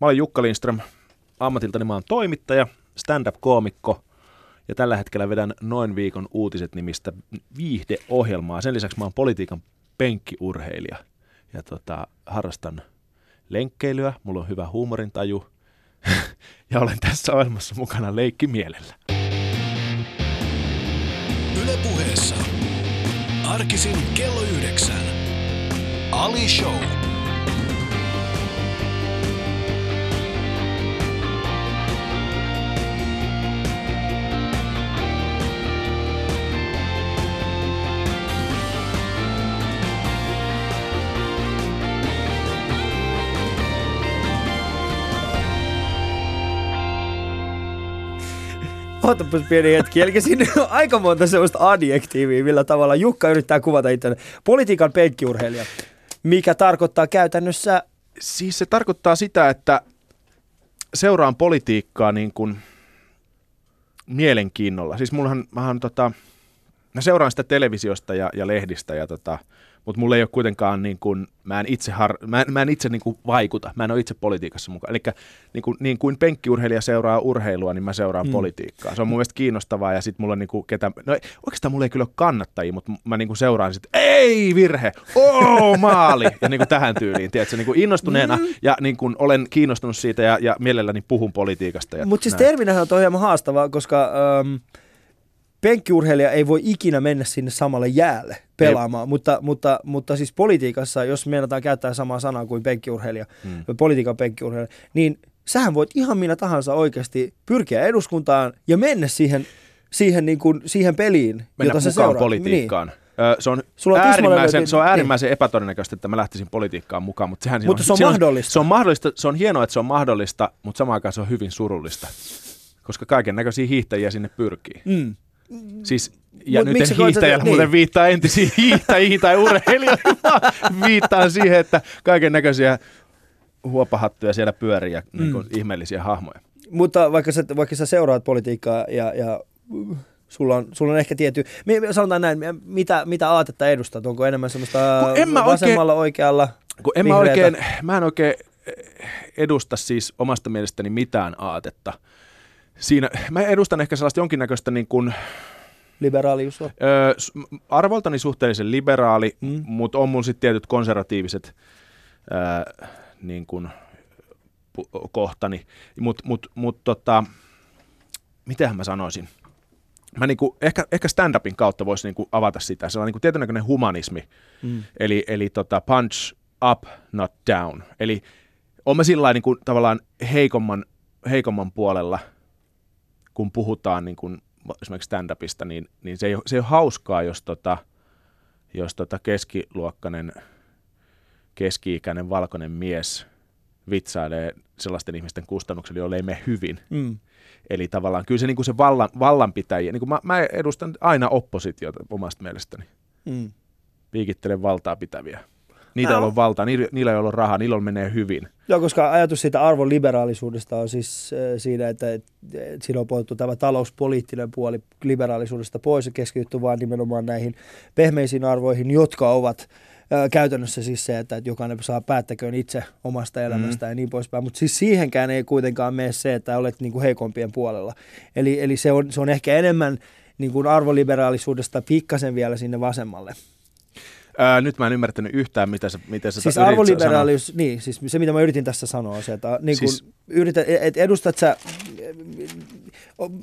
Mä olen Jukka Lindström, ammatiltani mä oon toimittaja, stand-up-koomikko ja tällä hetkellä vedän Noin viikon uutiset nimistä viihdeohjelmaa. Sen lisäksi mä oon politiikan penkkiurheilija ja tota, harrastan lenkkeilyä, mulla on hyvä huumorintaju ja olen tässä ohjelmassa mukana leikkimielellä. Yle puheessa. Arkisin kello yhdeksän. Ali Show. Ootapas pieni hetki. Eli siinä on aika monta sellaista adjektiivia, millä tavalla Jukka yrittää kuvata itse politiikan penkkiurheilija, mikä tarkoittaa käytännössä... Siis se tarkoittaa sitä, että seuraan politiikkaa niin kuin mielenkiinnolla. Siis mullahan, mähän tota, mä seuraan sitä televisiosta ja, ja lehdistä ja tota, mutta mulla ei ole kuitenkaan, niin kuin, mä en itse, har, mä en, mä en itse niin kuin vaikuta, mä en ole itse politiikassa mukaan. Eli niin kuin, niin kuin penkkiurheilija seuraa urheilua, niin mä seuraan mm. politiikkaa. Se on mun mielestä kiinnostavaa ja sitten mulla on niin kuin ketä, no oikeastaan mulla ei kyllä ole kannattajia, mutta mä niin kuin seuraan sitten, ei virhe, oo maali, ja niin kuin tähän tyyliin, tiedätkö, niin kuin innostuneena mm. ja niin kuin olen kiinnostunut siitä ja, ja mielelläni puhun politiikasta. Mutta siis terminähän on tosiaan haastavaa, koska... Ähm, penkkiurheilija ei voi ikinä mennä sinne samalle jäälle pelaamaan, mutta, mutta, mutta siis politiikassa, jos meinataan käyttää samaa sanaa kuin penkkiurheilija, hmm. politiikan penkkiurheilija, niin sähän voit ihan minä tahansa oikeasti pyrkiä eduskuntaan ja mennä siihen, siihen, niin kuin, siihen peliin, mennä jota sä seuraat. politiikkaan. Niin. Se on, Sulla on äärimmäisen, se on äärimmäisen niin. epätodennäköistä, että mä lähtisin politiikkaan mukaan, mutta sehän mutta on, se on mahdollista. Se on mahdollista, se on hienoa, että se on mahdollista, mutta samaan aikaan se on hyvin surullista, koska kaiken näköisiä hiihtäjiä sinne pyrkii. Mm. Siis, ja Mut nyt en hiihtäjällä niin. muuten viittaa entisiin hiihtäjiin tai urheilijoihin, vaan viittaan siihen, että kaiken näköisiä huopahattuja siellä pyörii ja mm. niin ihmeellisiä hahmoja. Mutta vaikka sä, vaikka sä seuraat politiikkaa ja, ja sulla on, sulla on ehkä tietty, sanotaan näin, mitä, mitä aatetta edustat? Onko enemmän semmoista en vasemmalla, oikein, oikealla, kun en mä, oikein, mä en oikein edusta siis omasta mielestäni mitään aatetta siinä, mä edustan ehkä sellaista jonkinnäköistä niin kuin, Liberaalius Öö, arvoltani suhteellisen liberaali, mm. mutta on mun sitten tietyt konservatiiviset öö, niin kuin, pu- kohtani. Mutta mut, mut, tota, mitenhän mä sanoisin? Mä niinku, ehkä, ehkä stand-upin kautta voisi niinku avata sitä. Se on niinku tietynlainen humanismi. Mm. Eli, eli tota punch up, not down. Eli on mä sillä niinku, tavallaan heikomman, heikomman puolella – kun puhutaan niin kuin esimerkiksi stand-upista, niin, niin se, ei, se ei ole hauskaa, jos, tota, jos tota keskiluokkainen, keski-ikäinen valkoinen mies vitsailee sellaisten ihmisten kustannuksella, joille ei mene hyvin. Mm. Eli tavallaan kyllä se, niin kuin se vallan, vallanpitäjiä, niin kuin mä, mä edustan aina oppositiota omasta mielestäni. Mm. Piikittelen valtaa pitäviä. Niitä, no. on valtaa, niillä, ei ole rahaa, niillä menee hyvin. Joo, koska ajatus siitä arvoliberaalisuudesta on siis äh, siinä, että, että, siinä on pohdittu tämä talouspoliittinen puoli liberaalisuudesta pois ja keskitytty vaan nimenomaan näihin pehmeisiin arvoihin, jotka ovat äh, käytännössä siis se, että, että jokainen saa päättäköön itse omasta elämästä mm. ja niin poispäin. Mutta siis siihenkään ei kuitenkaan mene se, että olet niin kuin heikompien puolella. Eli, eli se, on, se on ehkä enemmän niin kuin arvoliberaalisuudesta pikkasen vielä sinne vasemmalle. Ää, nyt mä en ymmärtänyt yhtään, mitä sä, mitä sä Siis arvoliberaalius, niin, siis se mitä mä yritin tässä sanoa on se, että niin kun siis, yrität, et edustat sä,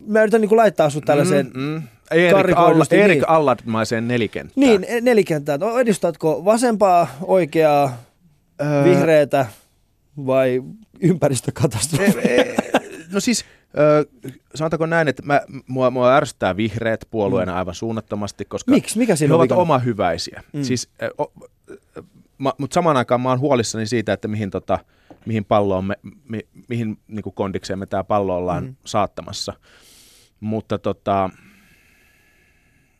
mä yritän niin kuin laittaa sut tällaiseen mm, mm. Erik, Alla, Erik niin. Alladmaiseen nelikenttään. Niin, nelikenttään. No, edustatko vasempaa, oikeaa, öö, vihreätä vai ympäristökatastrofia? E, e, no siis Öö, sanotaanko näin, että mä, mua, mua ärsyttää vihreät puolueena mm. aivan suunnattomasti, koska Miksi? Mikä he ovat oma hyväisiä. Mm. Siis, mutta samaan aikaan mä oon huolissani siitä, että mihin, tota, mihin palloon me, mi, mihin niin kondikseen me tämä pallo ollaan mm. saattamassa. Mutta tota,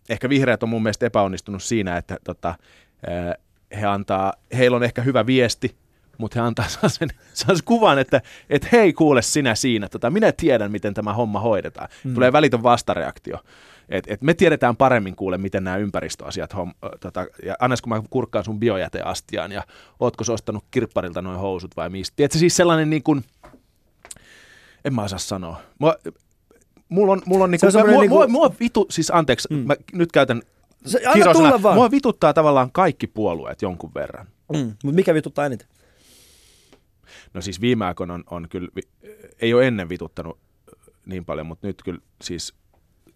ehkä vihreät on mun mielestä epäonnistunut siinä, että tota, he antaa, heillä on ehkä hyvä viesti, mutta he antaa sen, sen kuvan, että et hei kuule sinä siinä, tota, minä tiedän miten tämä homma hoidetaan. Mm. Tulee välitön vastareaktio. Et, et me tiedetään paremmin kuule, miten nämä ympäristöasiat, hom, tota, ja annas kun mä kurkkaan sun biojäteastiaan, ja ootko sä ostanut kirpparilta noin housut vai mistä. Tiedätkö siis sellainen niin kuin, en mä osaa sanoa. Mua, mulla on, mulla on niinku, Se on semmoinen mua, niinku- mua, mua vitu, siis anteeksi, Mm. mä nyt käytän Se, anna tulla vaan. mua vituttaa tavallaan kaikki puolueet jonkun verran. Mm. Mutta mikä vituttaa eniten? No siis viime aikoina on, on kyllä, vi- ei ole ennen vituttanut niin paljon, mutta nyt kyllä siis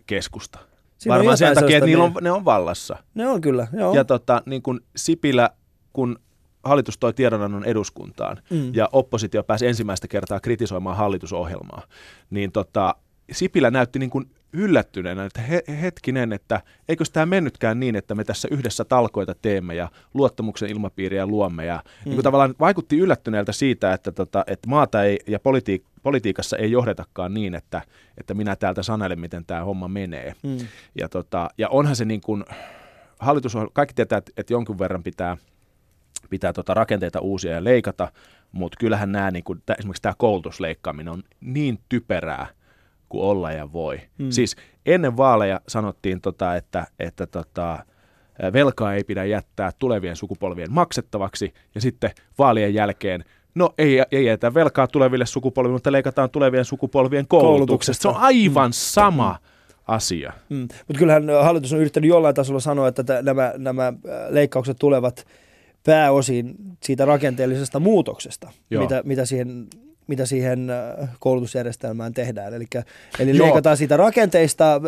keskusta. Siinä Varmaan sen takia, että niillä on, niin- ne on vallassa. Ne on kyllä, joo. Ja tota, niin kun Sipilä, kun hallitus toi tiedonannon eduskuntaan Mm. ja oppositio pääsi ensimmäistä kertaa kritisoimaan hallitusohjelmaa, niin tota, Sipilä näytti niin kuin yllättyneenä, että he, hetkinen, että eikö tämä mennytkään niin, että me tässä yhdessä talkoita teemme ja luottamuksen ilmapiiriä luomme. Ja mm. niin kuin tavallaan vaikutti yllättyneeltä siitä, että, tota, että maata ei, ja politiik, politiikassa ei johdetakaan niin, että, että minä täältä sanelen, miten tämä homma menee. Mm. Ja, tota, ja onhan se niin kuin, hallitus on, kaikki tietää, että, että jonkun verran pitää, pitää tota rakenteita uusia ja leikata, mutta kyllähän nämä, niin kuin, esimerkiksi tämä koulutusleikkaaminen on niin typerää kuin olla ja voi. Mm. Mm. Siis ennen vaaleja sanottiin, tota, että, että tota, velkaa ei pidä jättää tulevien sukupolvien maksettavaksi, ja sitten vaalien jälkeen No ei, ei jätä velkaa tuleville sukupolville, mutta leikataan tulevien sukupolvien koulutuksesta. Se on aivan sama asia. Mm. Mutta kyllähän hallitus on yrittänyt jollain tasolla sanoa, että tä- nämä, nämä leikkaukset tulevat pääosin siitä rakenteellisesta muutoksesta, Joo. mitä, mitä siihen mitä siihen äh, koulutusjärjestelmään tehdään. Elikkä, eli Joo. leikataan siitä rakenteista, äh,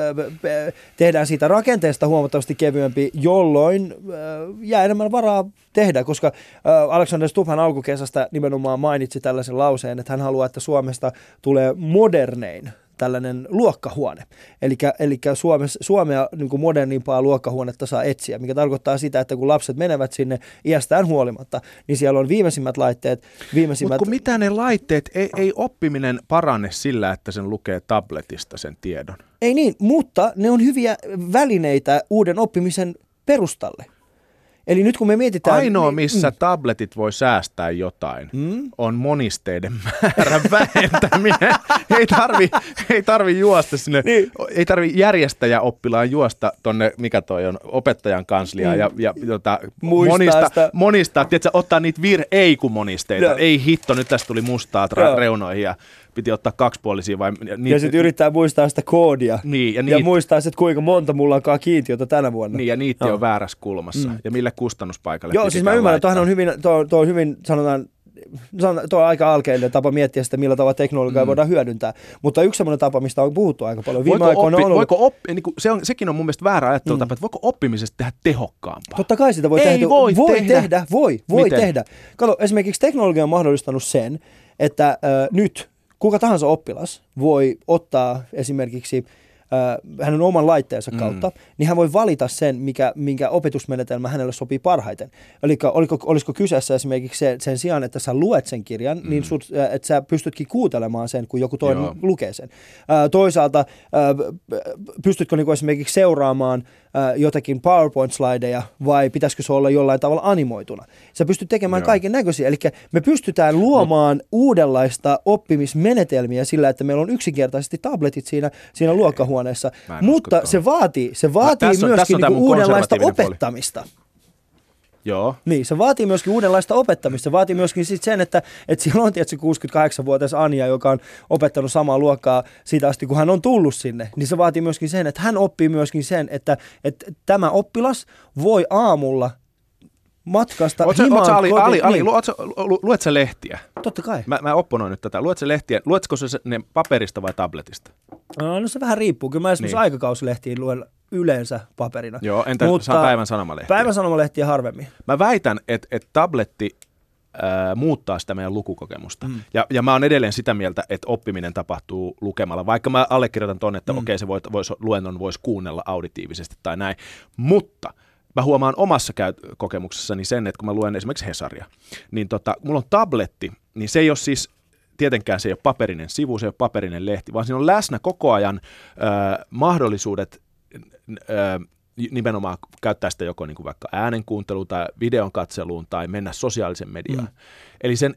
äh, tehdään siitä rakenteesta huomattavasti kevyempi, jolloin jää enemmän varaa tehdä, koska Alexander Stubbhan alkukesästä nimenomaan mainitsi tällaisen lauseen, että hän haluaa, että Suomesta tulee modernein tällainen luokkahuone. Eli Suomessa, Suomea niin kuin modernimpaa luokkahuonetta saa etsiä, mikä tarkoittaa sitä, että kun lapset menevät sinne iästään huolimatta, niin siellä on viimeisimmät laitteet, viimeisimmät... Mutta kun mitä ne laitteet, ei, ei oppiminen parane sillä, että sen lukee tabletista sen tiedon. Ei niin, mutta ne on hyviä välineitä uuden oppimisen perustalle. Eli nyt kun me mietitään... Ainoa, niin- missä targetit voi säästää jotain, Mm. on monisteiden määrän vähentäminen. ei tarvi, ei tarvi juosta sinne, Niin. ei tarvi järjestäjäoppilaan juosta tonne, mikä toi on, opettajan kanslia Mm. ja, ja jota, Muistaa monista, sitä. monistaa, tiedätkö, ottaa niitä vir, ei kun monisteita. Joo. Ei hitto, nyt tästä tuli mustaa tra- reunoihin ja piti ottaa kaksipuolisia vai... Ja niitä- sitten yrittää muistaa sitä koodia. Niin, ja, Ja niit, muistaa, että kuinka monta mulla onkaan kiintiötä tänä vuonna. niin, ja niitä on väärässä kulmassa. Mm. Ja mille kustannuspaikalle Joo, siis mä ymmärrän, tuohan on hyvin, tuo, tuo on hyvin, sanotaan, sanotaan, tuo on aika alkeellinen tapa miettiä sitä, millä tavalla teknologiaa mm. voidaan hyödyntää. Mutta yksi sellainen tapa, mistä on puhuttu aika paljon viime Voiko, aikoina oppi, on ollut, voiko oppi, niin kuin, se on, sekin on mun mielestä väärä ajattelutapa, mm. että voiko oppimisesta tehdä tehokkaampaa? Totta kai sitä voi Ei tehdä. voi voi tehdä. tehdä. Voi, voi Miten? tehdä. Kato, esimerkiksi teknologia on mahdollistanut sen, että äh, nyt kuka tahansa oppilas voi ottaa esimerkiksi äh, hänen oman laitteensa Mm. kautta, niin hän voi valita sen, mikä, minkä opetusmenetelmä hänelle sopii parhaiten. Eli oliko, olisiko kyseessä esimerkiksi se, sen sijaan, että sä luet sen kirjan, mm. niin sut, äh, että sä pystytkin kuuntelemaan sen, kun joku toinen Joo. lukee sen. Äh, toisaalta äh, pystytkö niinku esimerkiksi seuraamaan äh, jotakin PowerPoint-slideja vai pitäisikö se olla jollain tavalla animoituna? Sä pystyt tekemään Joo. kaiken näköisiä. Eli me pystytään luomaan uudenlaista oppimismenetelmiä sillä, että meillä on yksinkertaisesti tabletit siinä, siinä luokkahuoneessa. Mutta se vaatii, se vaatii tässä on- tässä myöskin on tää niinku uudenlaista konservatiivinen puoli. Joo. Niin, se vaatii myöskin uudenlaista opettamista. Se vaatii myöskin sit sen, että, että siellä on tietysti 68-vuotias Anja, joka on opettanut samaa luokkaa siitä asti, kun hän on tullut sinne. Niin se vaatii myöskin sen, että hän oppii myöskin sen, että, että tämä oppilas voi aamulla matkasta Oot sä, himaan oot sä, Ali, kotiin- Ali, Ali niin, luet, sä, lu, luet sä lehtiä? Totta kai. Mä, mä opponoin nyt tätä. Luet sä lehtiä? Luetko sä ne paperista vai tabletista? No, no se vähän riippuu. Kyllä mä esimerkiksi Niin. aikakauslehtiin luen yleensä paperina. Joo, entä Mutta päivän sanomalehtiä? Päivän sanomalehtiä harvemmin. Mä väitän, että et tabletti ää, muuttaa sitä meidän lukukokemusta. Mm. Ja, ja mä oon edelleen sitä mieltä, että oppiminen tapahtuu lukemalla. Vaikka mä allekirjoitan ton, että mm. okei, se voit, vois, luennon voisi kuunnella auditiivisesti tai näin. Mutta mä huomaan omassa käy- kokemuksessani sen, että kun mä luen esimerkiksi Hesaria, niin tota, mulla on tabletti, niin se ei ole siis tietenkään se ei ole paperinen sivu, se ei ole paperinen lehti, vaan siinä on läsnä koko ajan ö, mahdollisuudet nimenomaan käyttää sitä joko niin kuin vaikka äänenkuunteluun tai videon katseluun tai mennä sosiaalisen mediaan. Mm. Eli sen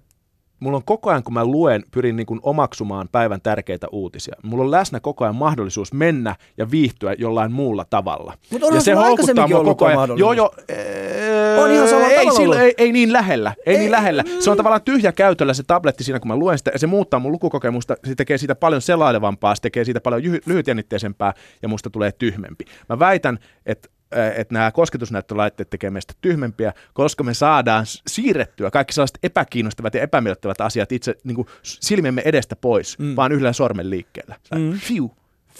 mulla on koko ajan, kun mä luen, pyrin niin kuin omaksumaan päivän tärkeitä uutisia. Mulla on läsnä koko ajan mahdollisuus mennä ja viihtyä jollain muulla tavalla. Mutta ja se houkuttaa mua koko ajan. Joo, joo. Ee, on ihan ei, silloin, ei, ei, niin lähellä. Ei, ei niin lähellä. Se on tavallaan tyhjä käytöllä se tabletti siinä, kun mä luen sitä, ja se muuttaa mun lukukokemusta. Se tekee siitä paljon selailevampaa, se tekee siitä paljon lyhytjännitteisempää, ja musta tulee tyhmempi. Mä väitän, että että nämä kosketusnäyttölaitteet tekee meistä tyhmempiä, koska me saadaan siirrettyä kaikki sellaiset epäkiinnostavat ja epämiellyttävät asiat itse niin kuin silmiemme edestä pois, mm. vaan yhdellä sormen liikkeellä. Mm. Fiu,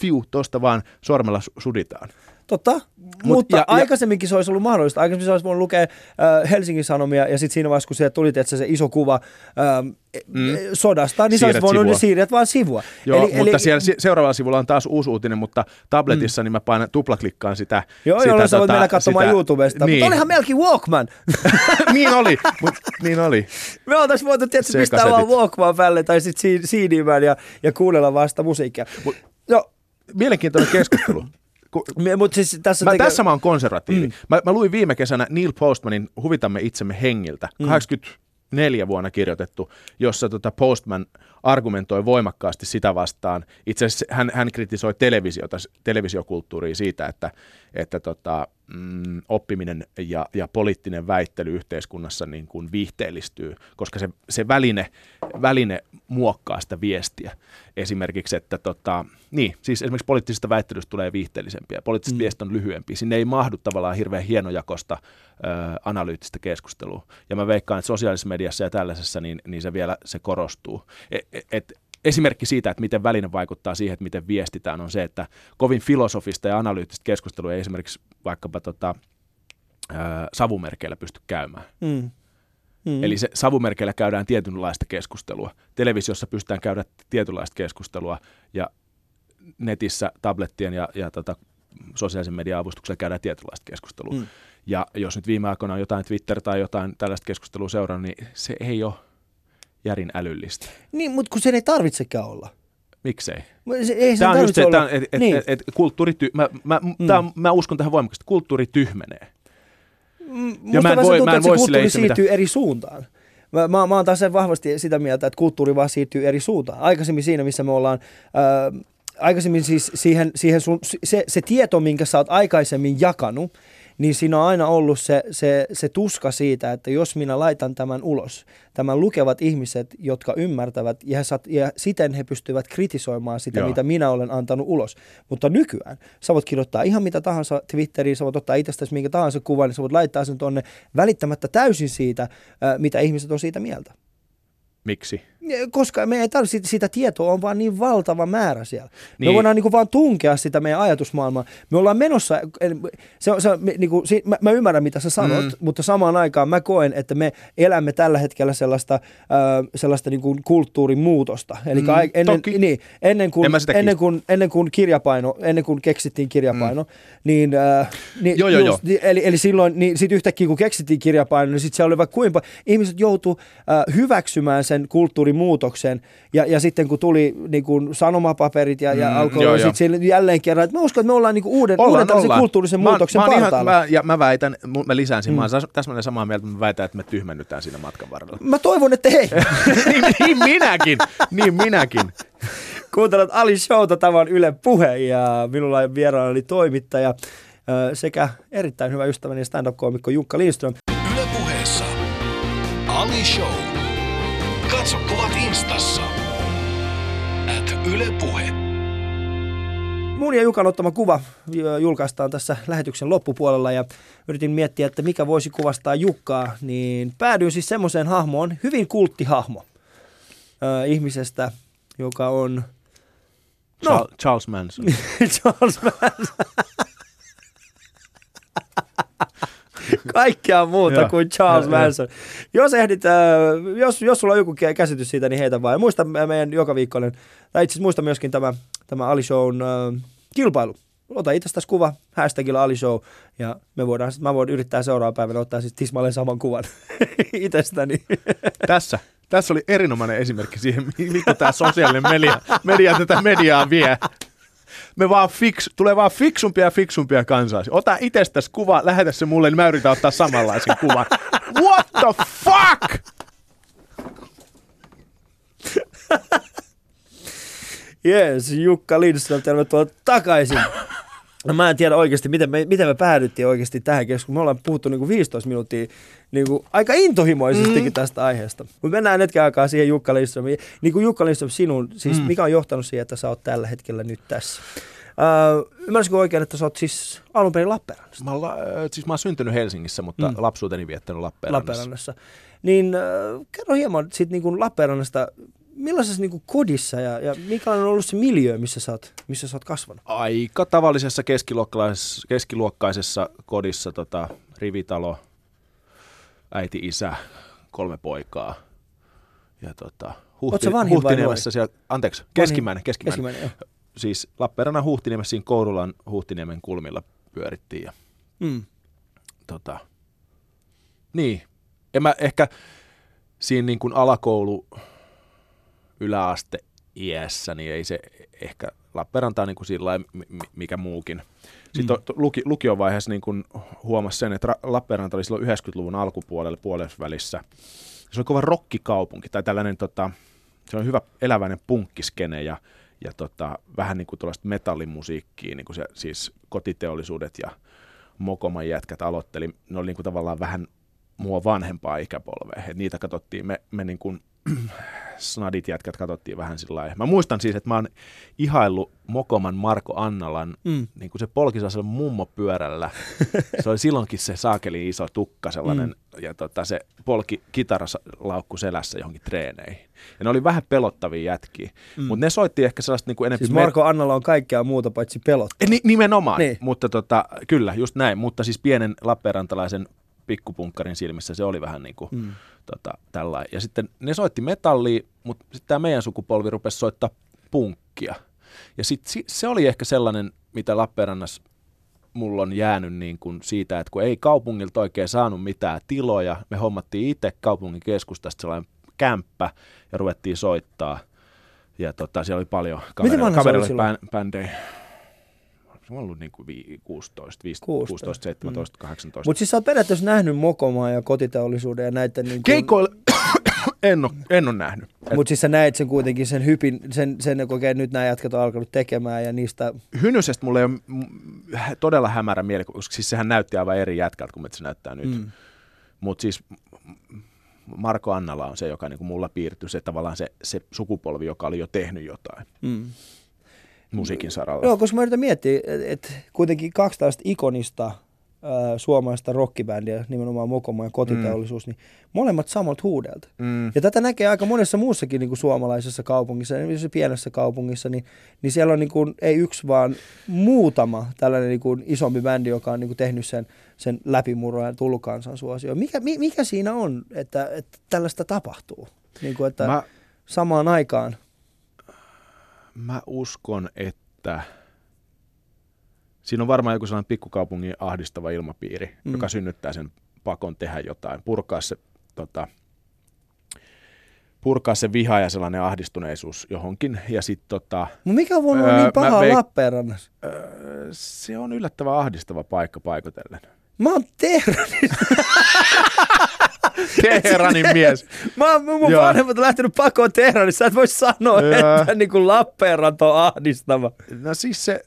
fiu, tuosta vaan sormella suditaan. Totta, Mut, mutta ja, aikaisemminkin se olisi ollut mahdollista. Aikaisemmin se olisi voinut lukea äh, Helsingin Sanomia ja sitten siinä vaiheessa, kun sieltä tuli että se iso kuva äh, mm. sodasta, niin Siirret se olisi voinut sivua. siirret vaan sivua. Joo, eli, mutta eli, siellä seuraavalla sivulla on taas uusi uutinen, mutta tabletissa mm. niin mä painan, tuplaklikkaan sitä. Joo, sitä, joo, sä voit tota, mennä katsomaan sitä, YouTubesta. Niin. Mutta olihan melkein Walkman. niin oli, mut, niin oli. Me oltaisiin voitu tietysti pistää vaan Walkman päälle tai sitten cd ja, ja kuunnella vasta musiikkia. Mut, Joo. Mielenkiintoinen keskustelu. Me, mut siis tässä, mä, teke... tässä mä oon konservatiivi. Mm. Mä, mä luin viime kesänä Neil Postmanin Huvitamme itsemme hengiltä, mm. 84 vuonna kirjoitettu, jossa tota Postman argumentoi voimakkaasti sitä vastaan. Itse asiassa hän, hän kritisoi televisiota, televisiokulttuuria siitä, että, että tota, mm, oppiminen ja, ja poliittinen väittely yhteiskunnassa niin kuin viihteellistyy, koska se, se väline, väline muokkaa sitä viestiä. Esimerkiksi, että tota, niin, siis esimerkiksi poliittisesta väittelystä tulee viihteellisempiä, poliittisesta mm. viestistä on lyhyempi. Sinne ei mahdu tavallaan hirveän hienojakosta ö, analyyttistä keskustelua. Ja mä veikkaan, että sosiaalisessa mediassa ja tällaisessa, niin, niin se vielä se korostuu. Et, et, esimerkki siitä, että miten väline vaikuttaa siihen, että miten viestitään, on se, että kovin filosofista ja analyyttistä keskustelua ei esimerkiksi vaikkapa tota, ää, savumerkeillä pysty käymään. Mm. Mm. Eli se savumerkeillä käydään tietynlaista keskustelua. Televisiossa pystytään käydä tietynlaista keskustelua ja netissä, tablettien ja, ja tota, sosiaalisen median avustuksella käydään tietynlaista keskustelua. Mm. Ja jos nyt viime aikoina on jotain Twitter tai jotain tällaista keskustelua seurannut, niin se ei ole järin älyllistä. Niin, mutta kun sen ei tarvitsekään olla. Miksei? Se, ei tämä on just se, et, et, niin. et, et, kulttuuri ty, mä, mä, mm. mä uskon tähän voimakkaasti, että kulttuuri tyhmenee. Mm, ja mä en voi, tuntuu, mä en voi kulttuuri siirtyy mitä... eri suuntaan. Mä, mä, mä oon taas vahvasti sitä mieltä, että kulttuuri vaan siirtyy eri suuntaan. Aikaisemmin siinä, missä me ollaan... Äh, aikaisemmin siis siihen, siihen sun, se, se tieto, minkä sä oot aikaisemmin jakanut, niin siinä on aina ollut se, se, se tuska siitä, että jos minä laitan tämän ulos, tämän lukevat ihmiset, jotka ymmärtävät ja, he, ja siten he pystyvät kritisoimaan sitä, Joo. mitä minä olen antanut ulos. Mutta nykyään sä voit kirjoittaa ihan mitä tahansa Twitteriin, sä voit ottaa itsestäsi minkä tahansa kuvan, niin sä voit laittaa sen tuonne välittämättä täysin siitä, mitä ihmiset on siitä mieltä. Miksi? Koska me ei tarvitse sitä tietoa, on vaan niin valtava määrä siellä. Niin. Me voidaan niin kuin vaan tunkea sitä meidän ajatusmaailmaa. Me ollaan menossa, se, se, niin kuin, mä, mä ymmärrän mitä sä sanot, mm. mutta samaan aikaan mä koen, että me elämme tällä hetkellä sellaista, äh, sellaista niin kuin kulttuurin muutosta. Eli mm, ennen, niin, ennen, kuin, ennen, kuin, ennen kuin kirjapaino, ennen kuin keksittiin kirjapaino, mm. niin, äh, niin joo, joo, just, joo. Eli, eli silloin, niin sit yhtäkkiä kun keksittiin kirjapaino, niin sitten se oli vaikka kuinka ihmiset joutu äh, hyväksymään sen kulttuurin muutoksen. Ja, ja sitten kun tuli niin kuin sanomapaperit ja, ja mm, alkoi joo, sitten jälleen kerran, että mä uskon, että me ollaan niin kuin uuden, ollaan, uuden ollaan. kulttuurisen mä, muutoksen mä. Ihan, mä, ja mä väitän, mä lisään siinä, mm. mä olen täsmälleen samaa mieltä, mä väitän, että me tyhmennytään siinä matkan varrella. Mä toivon, että hei. niin, niin minäkin, niin minäkin. Kuuntelet Ali Showta, tämä on Yle Puhe ja minulla on vieraana oli toimittaja sekä erittäin hyvä ystäväni stand-up-koomikko Jukka Lindström. Yle Puheessa Ali Show. Katso instassa. At Yle Puhe. Mun ja Jukan ottama kuva julkaistaan tässä lähetyksen loppupuolella ja yritin miettiä, että mikä voisi kuvastaa Jukkaa, niin päädyin siis semmoiseen hahmoon, hyvin kulttihahmo äh, ihmisestä, joka on... No, Charles Manson. Charles Manson. kaikkea muuta kuin Charles Manson. Jos ehdit, äh, jos, jos sulla on joku käsitys siitä, niin heitä vaan. Ja muista meidän joka viikkoinen, tai itse muista myöskin tämä, tämä Ali Shown äh, kilpailu. Ota itsestäsi kuva, hashtagilla Ali Show, ja me voidaan, mä voin yrittää seuraavan päivänä ottaa siis tismalleen saman kuvan itsestäni. Tässä. Tässä oli erinomainen esimerkki siihen, mitä tämä sosiaalinen media, media tätä mediaa vie me vaan fix, tulee vaan fiksumpia ja fiksumpia kansalaisia. Ota itsestäsi kuva, lähetä se mulle, niin mä yritän ottaa samanlaisen kuvan. What the fuck? Jees, Jukka Lindström, tervetuloa takaisin. No mä en tiedä oikeasti, miten me, miten me päädyttiin oikeasti tähän keskusteluun. Me ollaan puhuttu niinku 15 minuuttia niinku aika intohimoisestikin mm. tästä aiheesta. Mutta mennään hetken aikaa siihen Jukka Lindströmiin. Niin kuin Jukka Lindström, sinun, siis mm. mikä on johtanut siihen, että sä oot tällä hetkellä nyt tässä? Uh, ymmärsikö oikein, että sä oot siis alun perin Lappeenrannasta? Mä, la, siis mä oon syntynyt Helsingissä, mutta mm. lapsuuteni viettänyt Lappeenrannassa. Lappeenrannassa. Niin uh, kerro hieman sit niin Lappeenrannasta, millaisessa niin kodissa ja, ja mikä on ollut se miljö, missä sä oot, missä sä oot kasvanut? Aika tavallisessa keskiluokkaisessa, keskiluokkaisessa kodissa, tota, rivitalo, äiti, isä, kolme poikaa. Ja tota, huhti, huhtiniemessä siellä, anteeksi, keskimmäinen, keskimmäinen. keskimmäinen siis Lappeenrannan Huhtiniemessä siinä Kourulan Huhtiniemen kulmilla pyörittiin. Ja, mm. tota, niin, en mä ehkä siinä niin kuin alakoulu yläaste iässä, niin ei se ehkä Lappeenranta niin kuin sillä mikä muukin. Sitten mm. luki, lukiovaiheessa niin kuin huomasi sen, että Lappeenranta oli silloin 90-luvun alkupuolella puolessa välissä. Se oli kova rokkikaupunki tai tällainen, tota, se on hyvä eläväinen punkkiskene ja ja tota, vähän niin kuin tuollaista metallimusiikkia, niin kuin se, siis kotiteollisuudet ja Mokoman jätkät aloitteli, ne oli niin kuin tavallaan vähän mua vanhempaa ikäpolvea. Et niitä katsottiin, me, me niin kuin, snadit jätkät katsottiin vähän sillä lailla. Mä muistan siis, että mä oon ihaillut Mokoman Marko Annalan, mm. niin kuin se polki sellaisella mummopyörällä. se oli silloinkin se saakeli iso tukka sellainen, mm. ja tota, se polki kitaralaukku selässä johonkin treeneihin. Ja ne oli vähän pelottavia jätkiä, mm. mutta ne soitti ehkä sellaista niin kuin enemmän... Siis Marko me... Annalla on kaikkea muuta paitsi pelottavaa. Ni- nimenomaan, niin. mutta tota, kyllä, just näin. Mutta siis pienen Lappeenrantalaisen pikkupunkkarin silmissä se oli vähän niin kuin mm. tota, tällainen. Ja sitten ne soitti metallia, mutta sitten tämä meidän sukupolvi rupesi soittaa punkkia. Ja sitten se oli ehkä sellainen, mitä Lappeenrannassa mulla on jäänyt niin kuin siitä, että kun ei kaupungilta oikein saanut mitään tiloja, me hommattiin itse kaupungin keskustasta sellainen kämppä ja ruvettiin soittaa. Ja tota, siellä oli paljon kavereilla, kavereilla bändejä se on ollut niin kuin 16, 15, 16, 17, mm. 18. Mutta siis sä oot periaatteessa nähnyt Mokomaa ja kotiteollisuuden ja näitä... Niin kuin... Keikoilla en ole, en ole nähnyt. Mutta siis sä näet sen kuitenkin, sen hypin, sen, sen kun nyt nämä jätkät on alkanut tekemään ja niistä... Hynysestä mulla ei ole todella hämärä mieli, koska siis sehän näytti aivan eri jätkältä kuin se näyttää nyt. Mm. Mutta siis Marko Annala on se, joka niin kuin mulla piirtyi, se tavallaan se, se sukupolvi, joka oli jo tehnyt jotain. Mm musiikin saralla. Joo, koska mä yritän miettiä, että et kuitenkin kaksi tällaista ikonista ää, suomalaista rockibändiä, nimenomaan Mokoma ja kotiteollisuus, mm. niin molemmat samalta huudelta. Mm. Ja tätä näkee aika monessa muussakin niin kuin suomalaisessa kaupungissa, niin pienessä kaupungissa, niin, niin siellä on niin kuin, ei yksi, vaan muutama tällainen niin kuin isompi bändi, joka on niin kuin tehnyt sen, sen läpimurron ja tullut kansan suosio. Mikä, mikä siinä on, että, että tällaista tapahtuu? Niin kuin, että mä... samaan aikaan Mä uskon, että siinä on varmaan joku sellainen pikkukaupungin ahdistava ilmapiiri, mm. joka synnyttää sen pakon tehdä jotain, purkaa se, tota, purkaa se viha ja sellainen ahdistuneisuus johonkin. Ja sit, tota, no mikä on voinut öö, niin paha veik- Lappeenrannassa? Öö, se on yllättävän ahdistava paikka paikotellen. Mä oon Teheranissa. Teheranin mies. Mä, mun Joo. vanhemmat lähtenyt pakoon Teheranissa. Sä et voi sanoa, Joo. että niin kuin Lappeenranta on ahdistava. No siis se...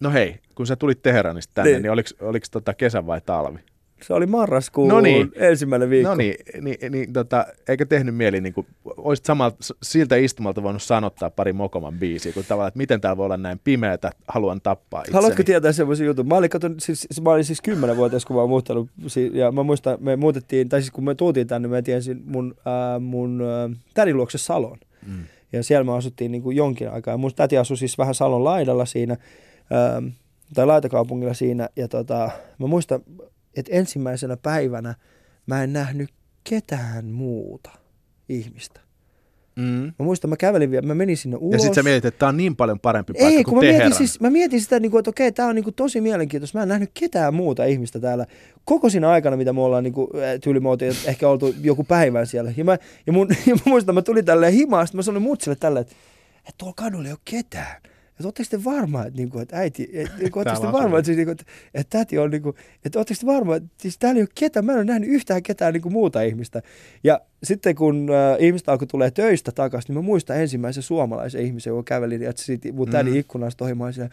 No hei, kun sä tulit Teheranista tänne, niin, niin oliko, oliko tota kesä vai talvi? Se oli marraskuun no niin. ensimmäinen viikko. No niin, niin, niin tota, eikö tehnyt mieli, niin kuin, olisit samalta, siltä istumalta voinut sanottaa pari Mokoman biisiä, kun tavallaan, että miten täällä voi olla näin pimeätä, haluan tappaa itseni. Haluatko tietää semmoisen jutun? Mä olin, katon, siis, mä olin siis kymmenenvuotias, kun mä olin muuttanut, ja mä muistan, me muutettiin, tai siis kun me tultiin tänne, mä tiesin mun, äh, mun äh, tädin luokse Salon. Mm. Ja siellä me asuttiin niin kuin jonkin aikaa. Ja mun täti asui siis vähän Salon laidalla siinä, äh, tai laitakaupungilla siinä, ja tota, mä muistan, että ensimmäisenä päivänä mä en nähnyt ketään muuta ihmistä. Mm. Mä muistan, mä kävelin vielä, mä menin sinne ulos. Ja sitten sä mietit, että tämä on niin paljon parempi paikka Ei, kuin kun mä mietin, siis, mä mietin sitä, niin kuin, että okei, tämä on niin kuin, tosi mielenkiintoista. Mä en nähnyt ketään muuta ihmistä täällä koko siinä aikana, mitä me ollaan niin kuin, tyyli, me oltiin, ehkä oltu joku päivän siellä. Ja mä, ja mun, ja mä muistan, mä tulin tälleen himaan, sitten mä sanoin mutsille tälleen, että, että tuolla kadulla ei ole ketään että ootteko te varma, että, niin kuin, että äiti, että, niin kuin, ootteko te varma, että, siis, niin kuin, että, että täti on, niin kuin, että ootteko te varma, että siis täällä ei ole ketään, mä en ole nähnyt yhtään ketään niin kuin muuta ihmistä. Ja sitten kun äh, ihmistä alkoi tulee töistä takaisin, niin mä muistan ensimmäisen suomalaisen ihmisen, joka käveli, että sitten mun tädi mm. ikkunasta ohi, mä olin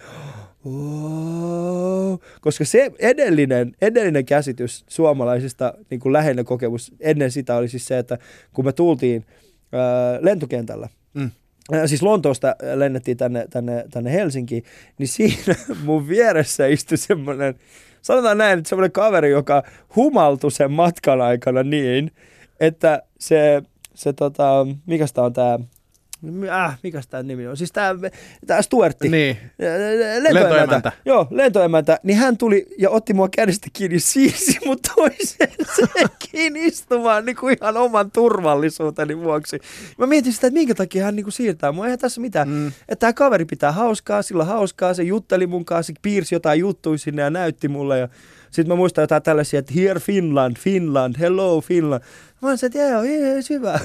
koska se edellinen, edellinen käsitys suomalaisista niin kuin läheinen kokemus ennen sitä oli siis se, että kun me tultiin äh, lentokentällä, siis Lontoosta lennettiin tänne, tänne, tänne Helsinkiin, niin siinä mun vieressä istui semmoinen, sanotaan näin, että semmoinen kaveri, joka humaltui sen matkan aikana niin, että se, se tota, mikä on tämä äh, mikä tämä nimi on, siis tämä Stuartti, niin. lentoemäntä. lentoemäntä. Joo, lentoemäntä, niin hän tuli ja otti mua kädestä kiinni, siirsi mut toiseen kiinni istumaan niin kuin ihan oman turvallisuuteni vuoksi. Mä mietin sitä, että minkä takia hän niin kuin siirtää mua, eihän tässä mitään. Mm. Että tämä kaveri pitää hauskaa, sillä hauskaa, se jutteli mun kanssa, se piirsi jotain juttuja sinne ja näytti mulle ja sitten mä muistan jotain tällaisia, että here Finland, Finland, hello Finland. Mä sanoin, että joo, hyvä.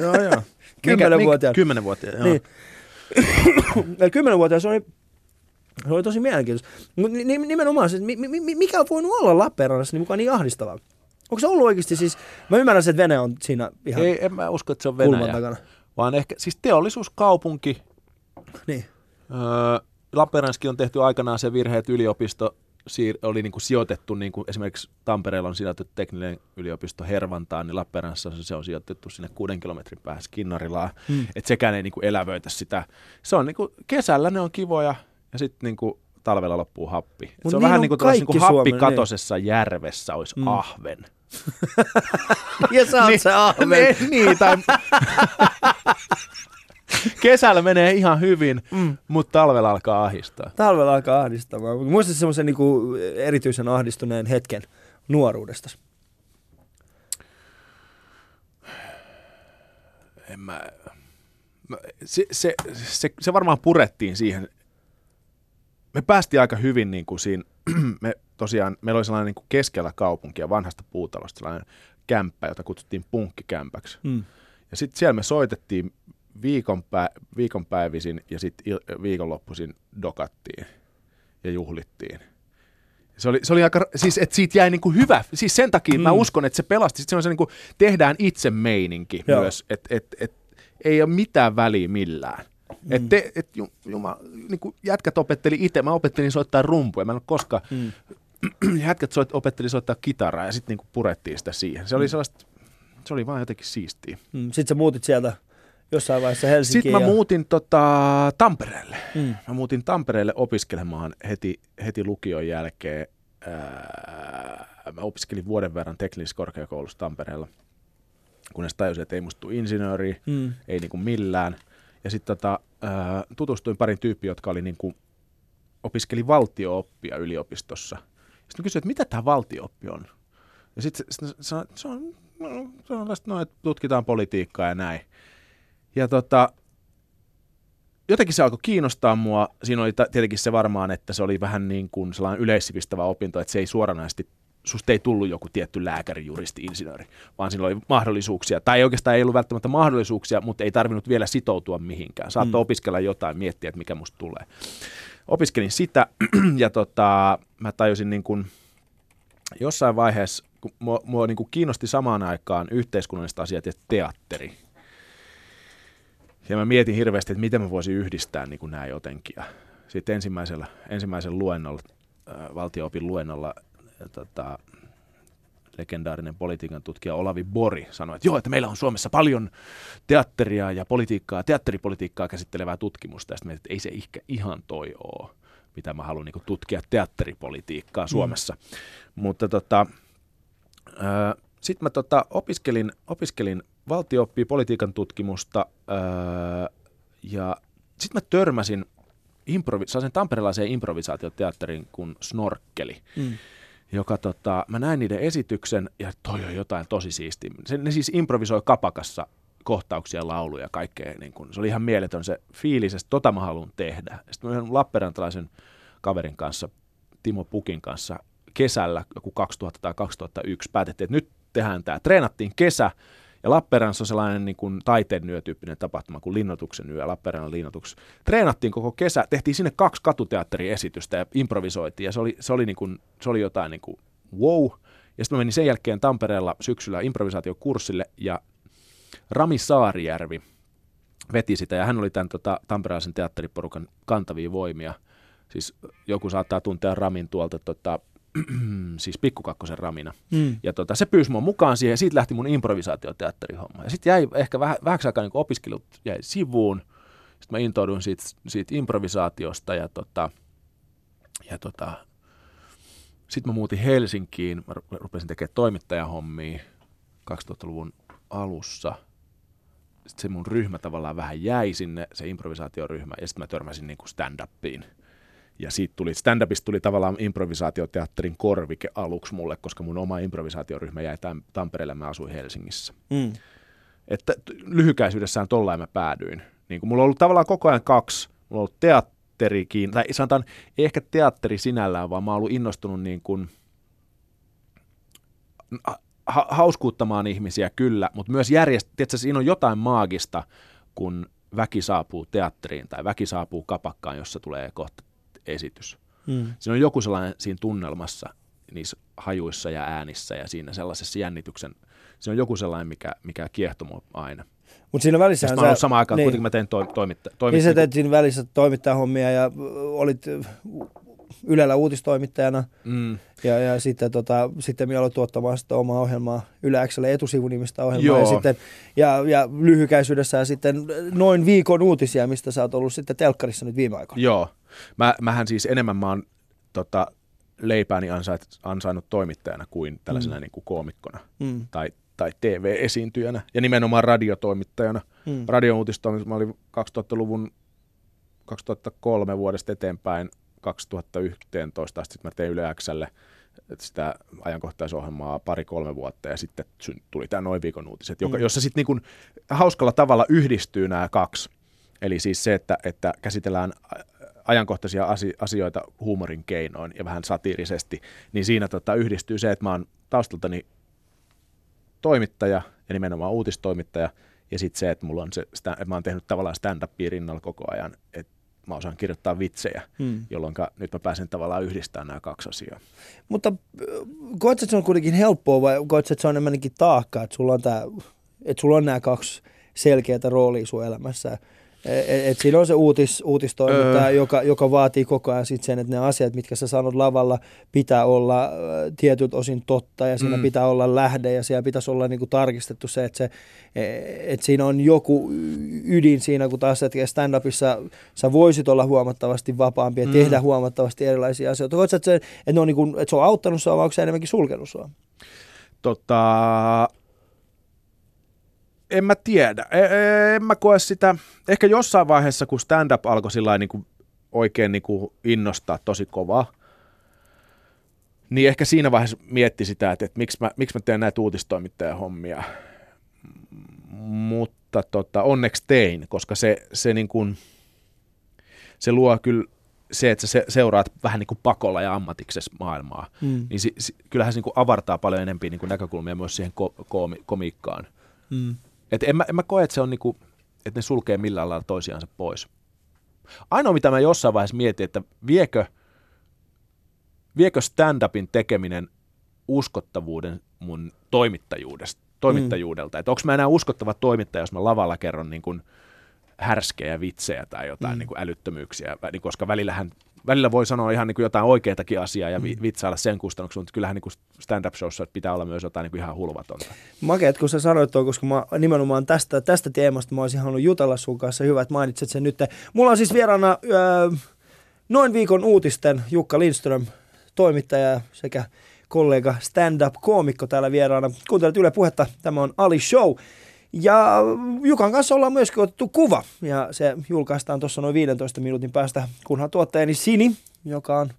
Joo, joo. Kymmenenvuotiaana. Kymmenenvuotiaana, joo. Niin. Se oli, se oli tosi mielenkiintoista. Mutta nimenomaan se, mikä on voinut olla Lappeenrannassa niin mukaan niin ahdistavaa? Onko se ollut oikeasti siis, mä ymmärrän että Vene on siinä ihan Ei, en mä usko, että se on Venäjä. Takana. Vaan ehkä, siis teollisuuskaupunki. Niin. Öö, Lappeenranski on tehty aikanaan se virhe, että yliopisto siir- oli niin kuin sijoitettu, niin kuin esimerkiksi Tampereella on sijoitettu tekninen yliopisto Hervantaan, niin Lappeenrannassa se on sijoitettu sinne kuuden kilometrin päässä Kinnarilaan, hmm. että sekään ei niin kuin elävöitä sitä. Se on niin kuin, kesällä ne on kivoja ja sitten niin kuin talvella loppuu happi. se on niin vähän on niin kuin, niin kuin happikatosessa niin. järvessä olisi hmm. ahven. ja sä oot niin, se ahven. niin, niin tai Kesällä menee ihan hyvin, mm. mutta talvella alkaa ahdistaa. Talvella alkaa ahdistaa. Muistat semmoisen niinku erityisen ahdistuneen hetken nuoruudesta? En mä... Se, se, se, se varmaan purettiin siihen. Me päästiin aika hyvin niin kuin siinä, me tosiaan, meillä oli sellainen niin kuin keskellä kaupunkia, vanhasta puutalosta, sellainen kämppä, jota kutsuttiin punkkikämpäksi. Mm. Ja sitten siellä me soitettiin viikonpä, viikonpäivisin ja sitten viikonloppuisin dokattiin ja juhlittiin. Se oli, se oli aika, siis että siitä jäi niinku hyvä, siis sen takia mm. mä uskon, että se pelasti, se on se niinku, tehdään itse meininki Joo. myös, että et, et, ei ole mitään väliä millään. Mm. Et te, et, juma, niinku, jätkät opetteli itse, mä opettelin soittaa rumpuja, mä en ole koskaan, mm. jätkät soit, opetteli soittaa kitaraa ja sitten niinku purettiin sitä siihen. Se oli mm. sellaista, se oli vaan jotenkin siistiä. Mm. Sitten sä muutit sieltä jossain vaiheessa Helsinkiin. Sitten mä ja... muutin tota, Tampereelle. Mm. Mä muutin Tampereelle opiskelemaan heti, heti lukion jälkeen. Ää, mä opiskelin vuoden verran teknisessä korkeakoulussa Tampereella, kunnes tajusin, että ei musta tule insinööri, mm. ei niinku millään. Ja sitten tota, tutustuin parin tyyppiä, jotka oli niinku, opiskeli valtio-oppia yliopistossa. Sitten kysyin, että mitä tämä valtio-oppi on? Ja sitten se, se, se, se on, no, se on no, että tutkitaan politiikkaa ja näin. Ja tota, jotenkin se alkoi kiinnostaa mua. Siinä oli tietenkin se varmaan, että se oli vähän niin kuin sellainen yleissivistävä opinto, että se ei suoranaisesti susta ei tullut joku tietty lääkäri, juristi, insinööri, vaan siinä oli mahdollisuuksia, tai ei oikeastaan ei ollut välttämättä mahdollisuuksia, mutta ei tarvinnut vielä sitoutua mihinkään. Saattoi mm. opiskella jotain, miettiä, että mikä musta tulee. Opiskelin sitä, ja tota, mä tajusin niin kuin, jossain vaiheessa, kun mua, mua niin kuin kiinnosti samaan aikaan yhteiskunnalliset asiat ja teatteri, ja mä mietin hirveästi, että miten mä voisin yhdistää niin kuin nämä jotenkin. Ja sitten ensimmäisellä, ensimmäisellä luennolla, äh, valtio-opin luennolla, äh, tota, legendaarinen politiikan tutkija Olavi Bori sanoi, että joo, että meillä on Suomessa paljon teatteria ja politiikkaa, teatteripolitiikkaa käsittelevää tutkimusta. Ja sitten että ei se ehkä ihan toi ole, mitä mä haluan niin tutkia teatteripolitiikkaa mm. Suomessa. Mm. Mutta tota, äh, sitten mä tota, opiskelin, opiskelin valtio oppii politiikan tutkimusta öö, ja sitten mä törmäsin improvi- sellaisen tamperelaiseen improvisaatioteatterin kuin Snorkkeli, mm. joka tota, mä näin niiden esityksen ja toi on jotain tosi siistiä. Se, ne siis improvisoi kapakassa kohtauksia, lauluja ja kaikkea. Niin kun, se oli ihan mieletön se fiilis, että tota mä haluan tehdä. Sitten mä Lappeenrantalaisen kaverin kanssa, Timo Pukin kanssa, kesällä joku 2000 tai 2001 päätettiin, että nyt tehdään tämä. Treenattiin kesä Ja Lappeenrannassa on sellainen niin kuin taiteen yötyyppinen tapahtuma kuin Linnoituksen yö, Lappeenrannan linnoitus. Treenattiin koko kesä, tehtiin sinne kaksi katuteatteriesitystä ja improvisoitiin ja se oli, se oli, niin kuin, se oli jotain niin kuin wow. Ja sitten menin sen jälkeen Tampereella syksyllä improvisaatiokurssille ja Rami Saarijärvi veti sitä ja hän oli tämän tota, tamperelaisen teatteriporukan kantavia voimia. Siis joku saattaa tuntea Ramin tuolta tota, siis pikkukakkosen ramina. Mm. Ja tota, se pyysi mun mukaan siihen ja siitä lähti mun improvisaatioteatterihomma. Ja sitten jäi ehkä väh, vähäksi aikaa niin opiskelut jäi sivuun. Sitten mä intouduin siitä, siitä improvisaatiosta ja, tota, ja tota, sitten mä muutin Helsinkiin. Mä rupesin tekemään toimittajahommia 2000-luvun alussa. Sitten se mun ryhmä tavallaan vähän jäi sinne, se improvisaatioryhmä, ja sitten mä törmäsin niin kuin stand-upiin – ja siitä tuli, stand-upista tuli tavallaan improvisaatioteatterin korvike aluksi mulle, koska mun oma improvisaatioryhmä jäi Tam- Tampereelle, mä asuin Helsingissä. Mm. Että lyhykäisyydessään tollain mä päädyin. Niin mulla on ollut tavallaan koko ajan kaksi. Mulla on ollut teatterikin, tai sanotaan, ei ehkä teatteri sinällään, vaan mä oon ollut innostunut niin kuin, ha- hauskuuttamaan ihmisiä kyllä, mutta myös järjest... Tiedätkö, siinä on jotain maagista, kun väki saapuu teatteriin tai väki saapuu kapakkaan, jossa tulee kohta esitys. Mm. Siinä on joku sellainen siinä tunnelmassa, niissä hajuissa ja äänissä ja siinä sellaisessa jännityksen, se on joku sellainen, mikä, mikä kiehtoo mua aina. Mutta siinä välissä mä sä... samaan aikaan, niin. kuitenkin mä tein to, toimitta, toimitta. Niin sä teet siinä välissä toimittajahommia ja olit Ylellä uutistoimittajana. Mm. Ja, ja sitten, tota, sitten minä aloin tuottamaan sitä omaa ohjelmaa Yle Xlle etusivunimistä ohjelmaa. Joo. Ja, sitten, ja, ja lyhykäisyydessä sitten noin viikon uutisia, mistä sä oot ollut sitten telkkarissa nyt viime aikoina. Joo. Mä, mähän siis enemmän mä oon tota, leipääni ansait, ansainnut toimittajana kuin tällaisena mm. niin kuin koomikkona mm. tai, tai TV-esiintyjänä ja nimenomaan radiotoimittajana. Mm. Radio-uutistoimitus, mä olin 2000-luvun 2003 vuodesta eteenpäin 2011 asti mä tein Yle Xlle sitä ajankohtaisohjelmaa pari-kolme vuotta ja sitten tuli tämä noin viikon uutiset, joka, mm. jossa sitten niin hauskalla tavalla yhdistyy nämä kaksi. Eli siis se, että, että käsitellään ajankohtaisia asioita huumorin keinoin ja vähän satiirisesti, niin siinä tota, yhdistyy se, että mä oon taustaltani toimittaja ja nimenomaan uutistoimittaja, ja sitten se, että mulla on se, että mä oon tehnyt tavallaan stand-upia rinnalla koko ajan, että mä osaan kirjoittaa vitsejä, hmm. jolloin nyt mä pääsen tavallaan yhdistämään nämä kaksi asiaa. Mutta koetko, että se on kuitenkin helppoa vai koetko, että se on enemmänkin taakka, että sulla on, tää, että sulla on nämä kaksi selkeää roolia sun elämässä? Et, et siinä on se uutis, uutistoiminta, öö. joka, joka vaatii koko ajan sit sen, että ne asiat, mitkä sä sanot lavalla, pitää olla tietyt osin totta ja siinä mm. pitää olla lähde ja siellä pitäisi olla niinku tarkistettu se, että, se, e, että siinä on joku ydin siinä, kun taas että stand-upissa sä voisit olla huomattavasti vapaampi ja mm. tehdä huomattavasti erilaisia asioita. Voitko, että, se, että, ne on niinku, että se on auttanut sua vai onko se enemmänkin sulkenut sua? Tota, en mä tiedä. E, e, en mä koe sitä. Ehkä jossain vaiheessa, kun stand-up alkoi sillä niin kuin oikein niin kuin innostaa tosi kovaa, niin ehkä siinä vaiheessa mietti sitä, että, että miksi, mä, miksi mä teen näitä uutistoimittajan hommia. Mutta tota, onneksi tein, koska se, se, niin kuin, se luo kyllä se, että sä seuraat vähän niin kuin pakolla ja ammatiksessa maailmaa, mm. niin si, si, kyllähän se niin kuin avartaa paljon enemmän niin kuin näkökulmia myös siihen ko- ko- komiikkaan. Mm. Et en, mä, en mä koe, että se on niinku, että ne sulkee millään lailla toisiansa pois. Ainoa, mitä mä jossain vaiheessa mietin, että viekö, viekö stand-upin tekeminen uskottavuuden mun toimittajuudesta, toimittajuudelta. Mm. Että onko mä enää uskottava toimittaja, jos mä lavalla kerron niin kuin härskejä vitsejä tai jotain mm. niin kuin älyttömyyksiä, koska välillähän välillä voi sanoa ihan niin kuin jotain oikeatakin asiaa ja mm. vitsailla sen kustannuksella, mutta kyllähän niin kuin stand-up-showssa pitää olla myös jotain niin kuin ihan hulvatonta. Makeet, kun sä sanoit tuo, koska mä nimenomaan tästä, tästä teemasta mä olisin halunnut jutella sun kanssa. Hyvä, että mainitset sen nyt. Mulla on siis vieraana öö, noin viikon uutisten Jukka Lindström, toimittaja sekä kollega stand-up-koomikko täällä vieraana. Kuuntelet Yle Puhetta, tämä on Ali Show. Ja Jukan kanssa ollaan myöskin otettu kuva ja se julkaistaan tuossa noin 15 minuutin päästä, kunhan tuottajani Sini, joka on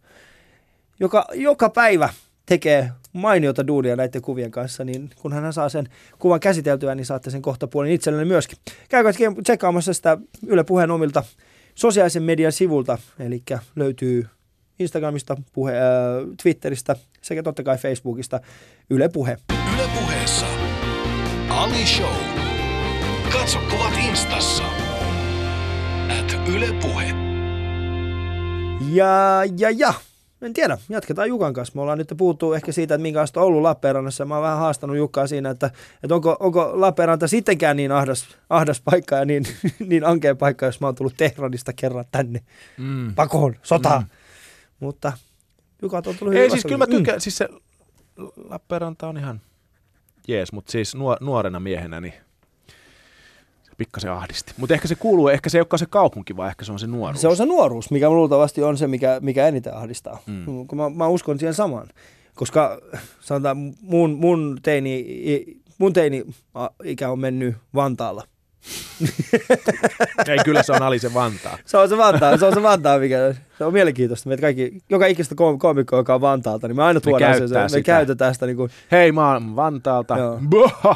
joka, joka päivä tekee mainiota duunia näiden kuvien kanssa, niin kun hän saa sen kuvan käsiteltyä, niin saatte sen kohta puolin itsellenne myöskin. Käykää tsekkaamassa sitä Yle Puheen omilta sosiaalisen median sivulta, eli löytyy Instagramista, puhe, äh, Twitteristä sekä totta kai Facebookista Yle Puhe. Yle Puheessa Ali Show. Katso kuvat instassa. At Yle Puhe. Ja, ja, ja. En tiedä, jatketaan Jukan kanssa. Me ollaan nyt puhuttu ehkä siitä, että minkälaista on ollut Lappeenrannassa. Mä oon vähän haastanut Jukkaa siinä, että, että onko, onko Lappeenranta sittenkään niin ahdas, ahdas paikka ja niin, niin ankea paikka, jos mä oon tullut Tehranista kerran tänne Mm. pakoon, sotaan. Mm. Mutta Jukat on tullut Ei siis kyllä mä tykkään, siis se Lappeenranta on ihan jees, mutta siis nuo, nuorena miehenä niin pikkasen ahdisti. Mutta ehkä se kuuluu, ehkä se ei olekaan se kaupunki, vaan ehkä se on se nuoruus. Se on se nuoruus, mikä luultavasti on se, mikä, mikä eniten ahdistaa. Mm. Kun mä, mä uskon siihen samaan. Koska sanotaan, mun, mun teini, mun teini ikä on mennyt Vantaalla. Ei, kyllä se on Ali se Vantaa. Se on se Vantaa, se on se Vantaa, mikä se on mielenkiintoista. Meitä kaikki, joka ikistä koom- koomikkoa, joka on Vantaalta, niin me aina tuodaan se, se, me sitä. käytetään sitä niin kuin, Hei, mä oon Vantaalta.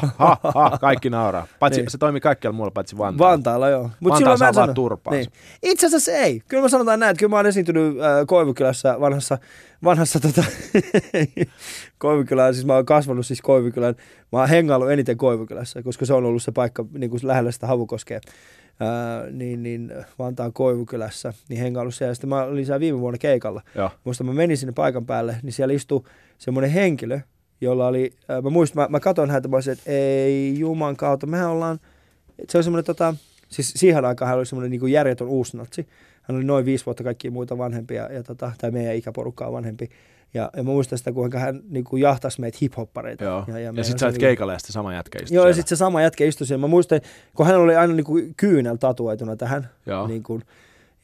Kaikki nauraa. Paitsi, Niin. se toimii kaikkialla muualla paitsi Vantaalla. Vantaalla, joo. Mut Vantaa saa vaan turpaansa. Niin. Itse asiassa ei. Kyllä mä sanotaan näin, että kyllä mä oon esiintynyt äh, Koivukylässä vanhassa, vanhassa tota, Koivukylään, siis mä oon kasvanut siis Koivukylän, mä oon hengaillut eniten Koivukylässä, koska se on ollut se paikka niin kuin lähellä sitä Havukoskea. Ää, niin, niin Vantaan Koivukylässä, niin hengaillut siellä. Sitten mä olin siellä viime vuonna keikalla. Joo. Muista mä menin sinne paikan päälle, niin siellä istui semmoinen henkilö, jolla oli, ää, mä muistan, mä, mä katsoin häntä, mä olisin, että ei juman kautta, mehän ollaan, se on semmoinen tota, siis siihen aikaan hän oli semmoinen niin järjetön uusnatsi. Hän oli noin viisi vuotta kaikkia muita vanhempia, ja tota, tai meidän ikäporukkaa vanhempi. Ja, ja mä muistan sitä, kuinka hän niin kuin jahtasi meitä hip-hoppareita. Joo. Ja, me- ja sit sä olet niinku- keikalla ja sitten sama jätkä istui Joo, ja siellä. sitten se sama jätkä istui siellä. Mä muistan, kun hän oli aina niin kuin kyynel tatuoituna tähän. Joo. Niin kuin,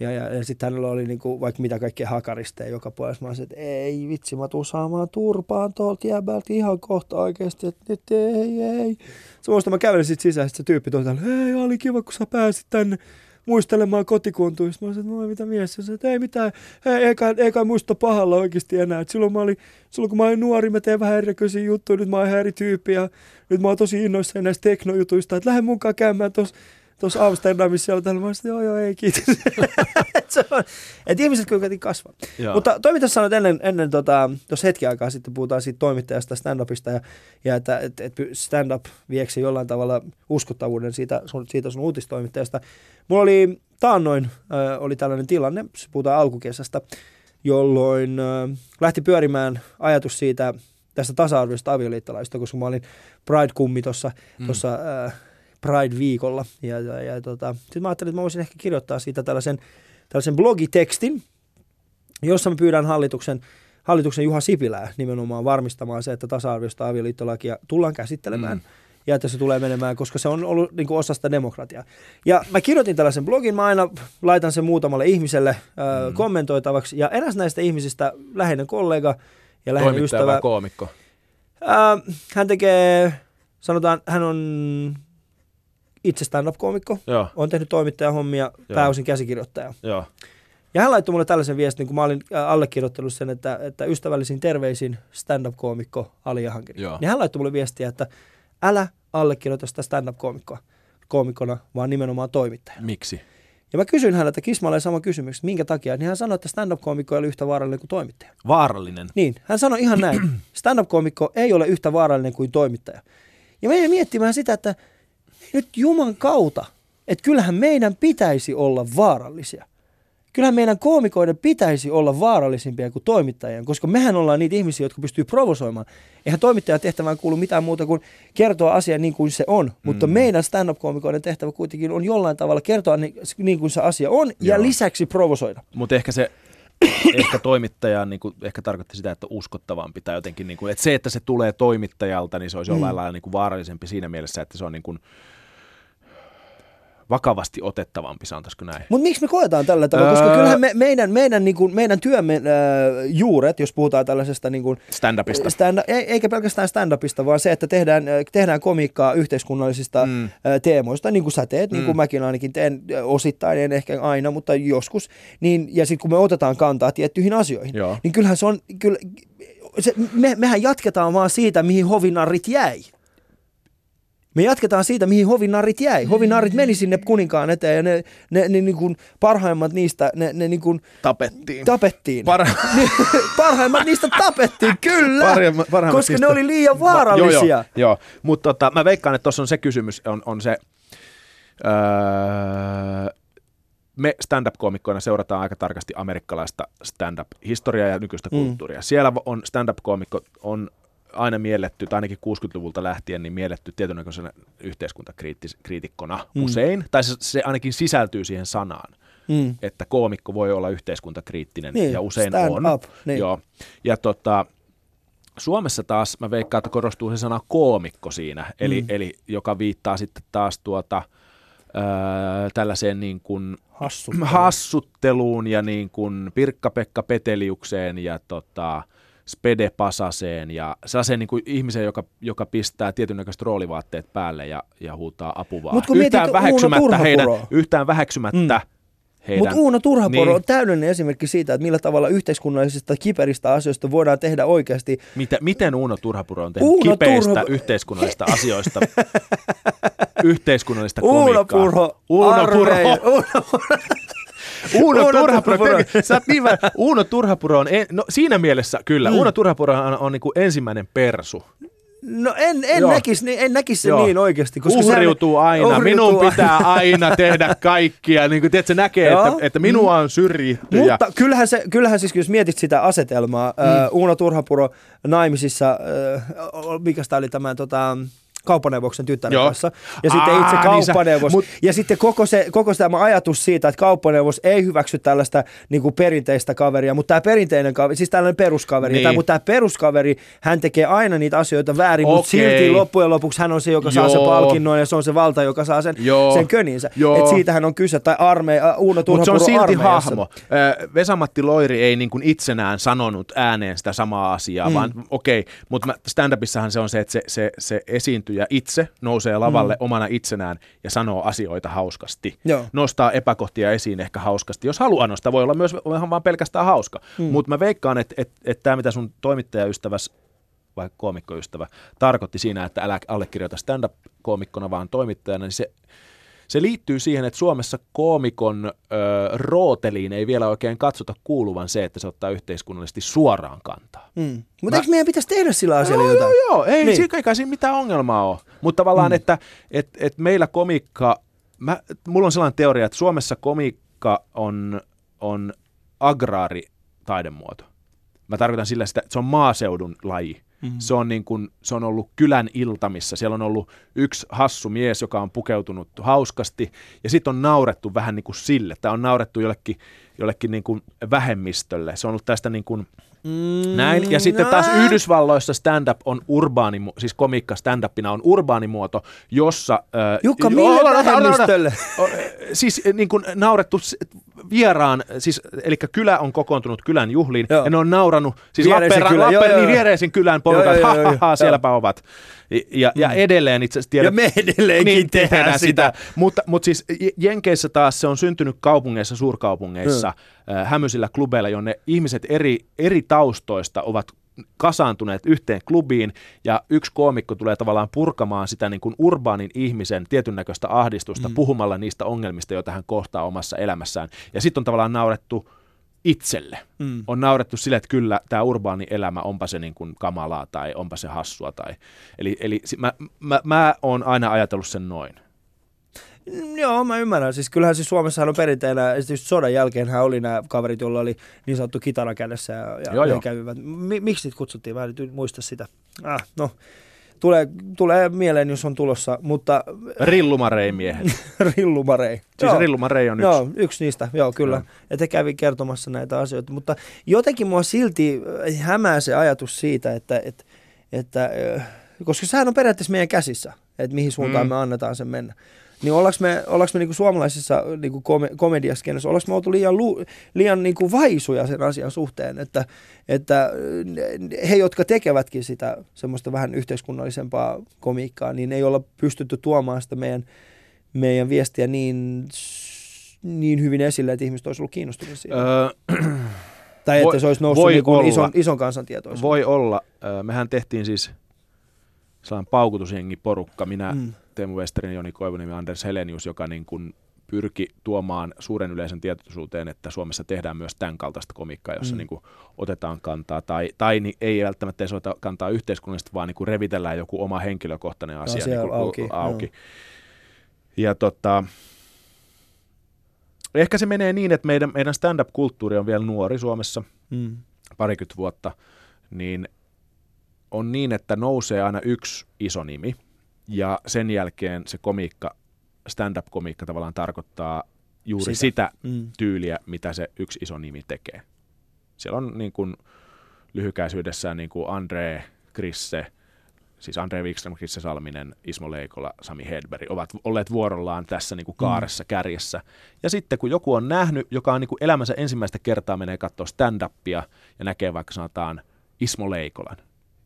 ja, ja, ja sitten hänellä oli niin kuin, vaikka mitä kaikkea hakaristeja joka puolessa. Mä olisin, että ei vitsi, mä tuun saamaan turpaan tuolta jäbältä ihan kohta oikeasti. Että nyt ei, ei. Se muista mä kävelin sit sisään, sit se tyyppi tuli täällä, hei, oli kiva, kun sä pääsit tänne muistelemaan kotikuntuista. Mä olisin, että mitä mies? Se sanoi, että ei mitään, ei, ei, kai, ei kai muista pahalla oikeasti enää. Et silloin, mä olin, silloin kun mä olin nuori, mä tein vähän erikoisia juttuja, nyt mä oon ihan eri tyyppi ja nyt mä oon tosi innoissani näistä teknojutuista, että lähde mukaan käymään tuossa tuossa Amsterdamissa siellä tällä. Mä että joo, joo, ei, kiitos. et se on, et ihmiset kyllä kasvaa. Joo. Mutta toi mitä sanoit ennen, ennen tota, tuossa hetki aikaa sitten puhutaan siitä toimittajasta stand-upista ja, ja että et, et stand-up vieksi jollain tavalla uskottavuuden siitä sun, siitä sun uutistoimittajasta. Mulla oli taannoin äh, oli tällainen tilanne, puhutaan alkukesästä, jolloin äh, lähti pyörimään ajatus siitä tästä tasa-arvoisesta avioliittolaista, koska mä olin Pride-kummi tuossa Mm. tuossa äh, Pride-viikolla. Ja, ja, ja tota, sitten mä ajattelin, että mä voisin ehkä kirjoittaa siitä tällaisen, tällaisen blogitekstin, jossa mä pyydän hallituksen, hallituksen Juha Sipilää nimenomaan varmistamaan se, että tasa-arvoista avioliittolakia tullaan käsittelemään. Mm. Ja että se tulee menemään, koska se on ollut niin kuin osa sitä demokratiaa. Ja mä kirjoitin tällaisen blogin, mä aina laitan sen muutamalle ihmiselle äh, Mm. kommentoitavaksi. Ja eräs näistä ihmisistä, läheinen kollega ja läheinen ystävä, koomikko? Äh, hän tekee, sanotaan, hän on itse stand-up-koomikko, Joo, on tehnyt toimittajahommia, Joo. pääosin käsikirjoittaja. joo. Ja hän laittoi mulle tällaisen viestin, kun mä olin äh, allekirjoittanut sen, että, että ystävällisin terveisin stand-up-koomikko Ali Jahankiri. Joo. Niin hän laittoi mulle viestiä, että älä allekirjoita sitä stand-up-koomikkoa koomikkona, vaan nimenomaan toimittaja. Miksi? Ja mä kysyin häneltä Kismalle sama kysymys, että minkä takia, niin hän sanoi, että stand-up-koomikko ei ole yhtä vaarallinen kuin toimittaja. Vaarallinen. Niin, hän sanoi ihan näin. Stand-up-koomikko ei ole yhtä vaarallinen kuin toimittaja. Ja me jäin miettimään sitä, että nyt Juman kautta, että kyllähän meidän pitäisi olla vaarallisia. Kyllähän meidän koomikoiden pitäisi olla vaarallisimpia kuin toimittajien, koska mehän ollaan niitä ihmisiä, jotka pystyy provosoimaan. Eihän toimittajan tehtävään kuulu mitään muuta kuin kertoa asia niin kuin se on, mutta Mm. meidän stand-up-koomikoiden tehtävä kuitenkin on jollain tavalla kertoa ni- niin kuin se asia on ja Joo. lisäksi provosoida. Mutta ehkä se ehkä toimittaja niin kuin, ehkä tarkoitti sitä, että uskottavampi tai jotenkin, niin kuin, että se, että se tulee toimittajalta, niin se olisi jollain Mm. lailla niin kuin vaarallisempi siinä mielessä, että se on niin kuin vakavasti otettavampi, sanotaanko näin. Mutta miksi me koetaan tällä tavalla? Koska Öö. kyllähän me, meidän, meidän, niin kuin, meidän työmme äh, juuret, jos puhutaan tällaisesta niin kuin, Stand-upista. stand, ei, eikä pelkästään stand-upista, vaan se, että tehdään, tehdään komiikkaa yhteiskunnallisista Mm. mm. teemoista, niin kuin sä teet, niin kuin Mm. mäkin ainakin teen osittain, en ehkä aina, mutta joskus. Niin, ja sitten kun me otetaan kantaa tiettyihin asioihin, Joo. niin kyllähän se on, kyllä, se, me, mehän jatketaan vaan siitä, mihin hovinarrit jäi. Me jatketaan siitä, mihin hovinarit jäi. Hovinarit meni sinne kuninkaan eteen ja ne, ne, ne niin kuin parhaimmat niistä, ne, ne niin kuin Tapettiin. tapettiin. Par- parhaimmat niistä tapettiin, kyllä. Parhaimmat- parhaimmat koska niistä. ne oli liian vaarallisia. Joo, joo, joo. mutta tota, mä veikkaan, että tuossa on se kysymys, on, on se, öö, me stand-up-koomikkoina seurataan aika tarkasti amerikkalaista stand-up-historiaa ja nykyistä Mm. kulttuuria. Siellä on stand-up-koomikko on aina mielletty, tai ainakin 60-luvulta lähtien, niin mielletty tietynlaisena yhteiskuntakriitikkona Mm. usein, tai se, se ainakin sisältyy siihen sanaan, Mm. että koomikko voi olla yhteiskuntakriittinen, Niin, ja usein stand on. up, niin. Joo. Ja tota, Suomessa taas mä veikkaan, että korostuu se sana koomikko siinä, eli, Mm. eli joka viittaa sitten taas tuota, öö, tällaiseen niin kuin Hassu. hassutteluun ja niin kuin Pirkka-Pekka Peteliukseen ja tota, Spede Pasaseen ja sellaiseen niin kuin ihmiseen, joka, joka pistää tietyn näköiset roolivaatteet päälle ja, ja huutaa apuvaa. Mut kun yhtään, väheksymättä heidän, yhtään väheksymättä Mm. heidän. Mutta Uuno Turhaporo Niin. on täydellinen esimerkki siitä, että millä tavalla yhteiskunnallisista kiperistä asioista voidaan tehdä oikeasti. Mitä, miten Uuno Turhapuro on tehnyt Uuno kipeistä Turha- yhteiskunnallisista asioista, yhteiskunnallista Uuno? Purho, Uuno Purho. Uuno, Uuno, Uuno Turhapuro, Turhapuro. Sä oot niin väärä. Uuno Turhapuro on, en, no siinä mielessä kyllä, Mm. mm. Uuno Turhapuro on, on niin kuin ensimmäinen persu. no en, en Joo. näkisi niin, en näkis se Joo. niin oikeasti. Uhriutuu sehän- aina, uhriutuu minun pitää aina tehdä kaikkia, niin kuin tiedät, se näkee, Joo. että, että minua on syrjitty. ja, Mutta kyllähän, se, kyllähän siis, jos mietit sitä asetelmaa, mm. uh, Uuno Turhapuro naimisissa, uh, mikä tämä oli tämä tota, kauppaneuvoksen tyttären Joo. kanssa. Ja sitten Aa, itse niin sä- kauppaneuvos. mut- Ja sitten koko, se, koko se tämä ajatus siitä, että kauppaneuvos ei hyväksy tällaista niin kuin perinteistä kaveria, mutta tämä perinteinen kaveri, siis tällainen peruskaveri, Niin. tai, mutta tämä peruskaveri, hän tekee aina niitä asioita väärin, mutta Okei. silti loppujen lopuksi hän on se, joka saa sen Joo. palkinnon ja se on se valta, joka saa sen, Joo. sen köninsä. Joo. Et siitähän on kyse, tai armeija, Uuno Mutta se on silti armeijassa. hahmo. Vesamatti Loiri ei niin kuin itsenään sanonut ääneen sitä samaa asiaa, Mm. vaan okei, okay, mutta stand-upissahan se on se, että se, se, se esiintyjä itse nousee lavalle mm. omana itsenään ja sanoo asioita hauskasti. Joo. Nostaa epäkohtia esiin ehkä hauskasti. Jos haluaa nostaa, voi olla myös ihan vaan pelkästään hauska. Mm. Mutta mä veikkaan, että et, et tämä mitä sun toimittajaystäväs vai koomikkoystävä tarkoitti siinä, että älä allekirjoita stand-up-koomikkona, vaan toimittajana, niin se se liittyy siihen, että Suomessa koomikon ö, rooteliin ei vielä oikein katsota kuuluvan se, että se ottaa yhteiskunnallisesti suoraan kantaa. Mm. Mutta Mä- eikö meidän pitäisi tehdä sillä asialla Joo, jotain? joo, joo, ei, Niin. siinä kai siinä mitään ongelmaa ole. Mutta tavallaan, Mm. että et, et meillä komikka, mä, mulla on sellainen teoria, että Suomessa komikka on, on agraaritaidemuoto. Mä tarkoitan sillä sitä, että se on maaseudun laji. Mm. Se on, niin kuin, se on ollut kylän iltamissa. Siellä on ollut yksi hassu mies, joka on pukeutunut hauskasti, ja sitten on naurettu vähän niin kuin sille. Tämä on naurettu jollekin, jollekin niin kuin vähemmistölle. Se on ollut tästä niin kuin Mm, näin. Ja sitten taas. Yhdysvalloissa stand-up on urbaani, siis komikka stand-upina on urbaanimuoto, jossa... Ö, Jukka, mille ota. vähemmistölle? Siis niin kuin naurettu vieraan, siis, eli kylä on kokoontunut kylän juhliin, Joo. ja ne on nauranut, siis Viereisen Lappeenra- kylän, joo, Lappeen- joo, niin joo. viereisen kylän porukat, Joo, joo, ha, joo, ha, joo, ha, joo. sielläpä ovat. Ja, ja edelleen itse asiassa tiedät, Ja me edelleenkin niin, tehdään sitä. Mutta, mutta siis Jenkeissä taas se on syntynyt kaupungeissa, suurkaupungeissa, mm. hämyisillä klubeilla, jonne ihmiset eri, eri taustoista ovat kasaantuneet yhteen klubiin ja yksi koomikko tulee tavallaan purkamaan sitä niin kuin urbaanin ihmisen tietyn näköistä ahdistusta mm. puhumalla niistä ongelmista, joita hän kohtaa omassa elämässään. Ja sitten on tavallaan naurettu itselle. Mm. On naurettu sille, että kyllä tämä urbaani elämä, onpa se niin kuin kamalaa tai onpa se hassua. Tai, eli eli mä, mä, mä oon aina ajatellut sen noin. Mm, Joo, mä ymmärrän. Siis kyllähän siis Suomessahan on perinteenä, just sodan jälkeenhän oli nämä kaverit, joilla oli niin sanottu kitara kädessä ja, ja Joo, joo. kävivät. Mi- miksi niitä kutsuttiin? Mä en nyt muista sitä. Ah, no, tulee, tulee mieleen, jos on tulossa, mutta Rillumarei-miehet. rillumarei. Siis Rillumarei on yksi. Joo, yksi niistä, joo kyllä. Joo. Että he kävi kertomassa näitä asioita, mutta jotenkin mua silti äh, hämää se ajatus siitä, että, että, että äh, koska sehän on periaatteessa meidän käsissä, että mihin suuntaan. Mm. me annetaan sen mennä. Niin ollaanko me, ollaanko me niinku suomalaisessa niinku kom- komediaskenessä, ollaanko me oltu liian, lu, liian niinku vaisuja sen asian suhteen, että, että äh, he, jotka tekevätkin sitä semmoista vähän yhteiskunnallisempaa komiikkaa, niin ei olla pystytty tuomaan sitä meidän, meidän viestiä niin, niin hyvin esille, että ihmiset olisivat ollut kiinnostuneet siitä. Öö, tai että voi- se olisi noussut voi niin olla. ison, ison kansan tietoisuuteen. voi olla. Öö, mehän tehtiin siis sellainen paukutusjengi porukka, minä, Mm. Teemu Westerin, Joni Koivunen ja Anders Helenius, joka niin kuin pyrki tuomaan suuren yleisön tietoisuuteen, että Suomessa tehdään myös tämän kaltaista komikkaa, jossa mm. niin kuin otetaan kantaa, tai, tai niin ei välttämättä edes ota kantaa yhteiskunnallisesti, vaan niin kuin revitellään joku oma henkilökohtainen asia, Asia niin kuin auki, auki. Ja tota, ehkä se menee niin, että meidän, meidän stand-up-kulttuuri on vielä nuori Suomessa, Mm. parikymmentä vuotta, niin on niin, että nousee aina yksi iso nimi, ja sen jälkeen se komiikka, stand-up-komiikka tavallaan tarkoittaa juuri Sitä. sitä, Mm. tyyliä, mitä se yksi iso nimi tekee. Siellä on niin kuin lyhykäisyydessään niin kuin Andre Krisse, siis Andre Wikström, Krisse Salminen, Ismo Leikola, Sami Hedberg ovat olleet vuorollaan tässä niin kuin kaaressa, kärjessä. Ja sitten kun joku on nähnyt, joka on niin kuin elämänsä ensimmäistä kertaa menee katsoa stand-upia ja näkee vaikka sanotaan Ismo Leikolan.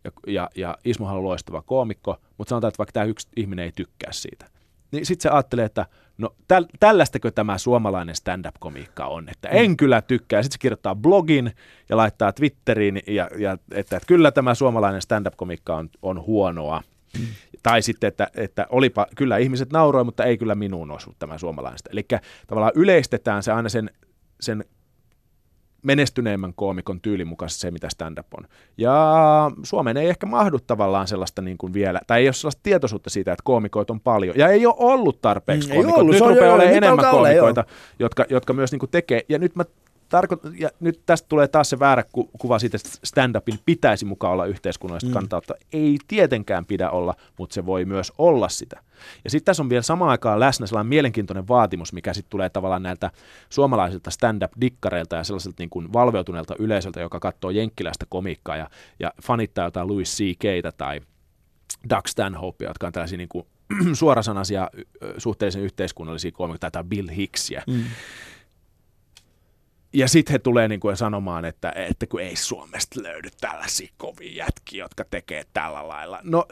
Ja, ja, ja Ismohan on loistava koomikko, mutta sanotaan, että vaikka tämä yksi ihminen ei tykkää siitä. Niin sitten se ajattelee, että no täl, tällaistakö tämä suomalainen stand-up-komiikka on, että en kyllä tykkää. Sitten se kirjoittaa blogin ja laittaa Twitteriin, ja, ja, että, että kyllä tämä suomalainen stand-up-komiikka on, on huonoa. Mm. Tai sitten, että, että olipa, kyllä ihmiset nauroi, mutta ei kyllä minuun osu tämä suomalainen. Eli tavallaan yleistetään se aina sen, sen menestyneemmän koomikon tyylin mukaisesti se, mitä stand-up on. Ja Suomeen ei ehkä mahdu tavallaan sellaista niin kuin vielä, tai ei ole sellaista tietoisuutta siitä, että koomikoita on paljon. Ja ei ole ollut tarpeeksi Mm, ei koomikoita. ollut, Nyt se on rupeaa olemaan enemmän joo. koomikoita, jotka, jotka myös niin kuin tekee. Ja nyt mä tarkoitan, ja nyt tästä tulee taas se väärä ku- kuva siitä, että stand-upin pitäisi mukaan olla yhteiskunnallista Mm. kantautta. Ei tietenkään pidä olla, mutta se voi myös olla sitä. Ja sitten tässä on vielä samaan aikaan läsnä sellainen mielenkiintoinen vaatimus, mikä sitten tulee tavallaan näiltä suomalaisilta stand-up-dikkareilta ja sellaisilta niin kuin valveutuneelta yleisöltä, joka katsoo jenkkiläistä komiikkaa ja, ja fanittaa jotain Louis C.K.tä tai Doug Stanhopea, jotka on tällaisia niin kuin suorasanaisia suhteellisen yhteiskunnallisia koomikkoja, tai Bill Hicksia. Mm. Ja sitten he tulee niin kuin sanomaan, että, että kun ei Suomesta löydy tällaisia kovia jätkiä, jotka tekee tällä lailla. No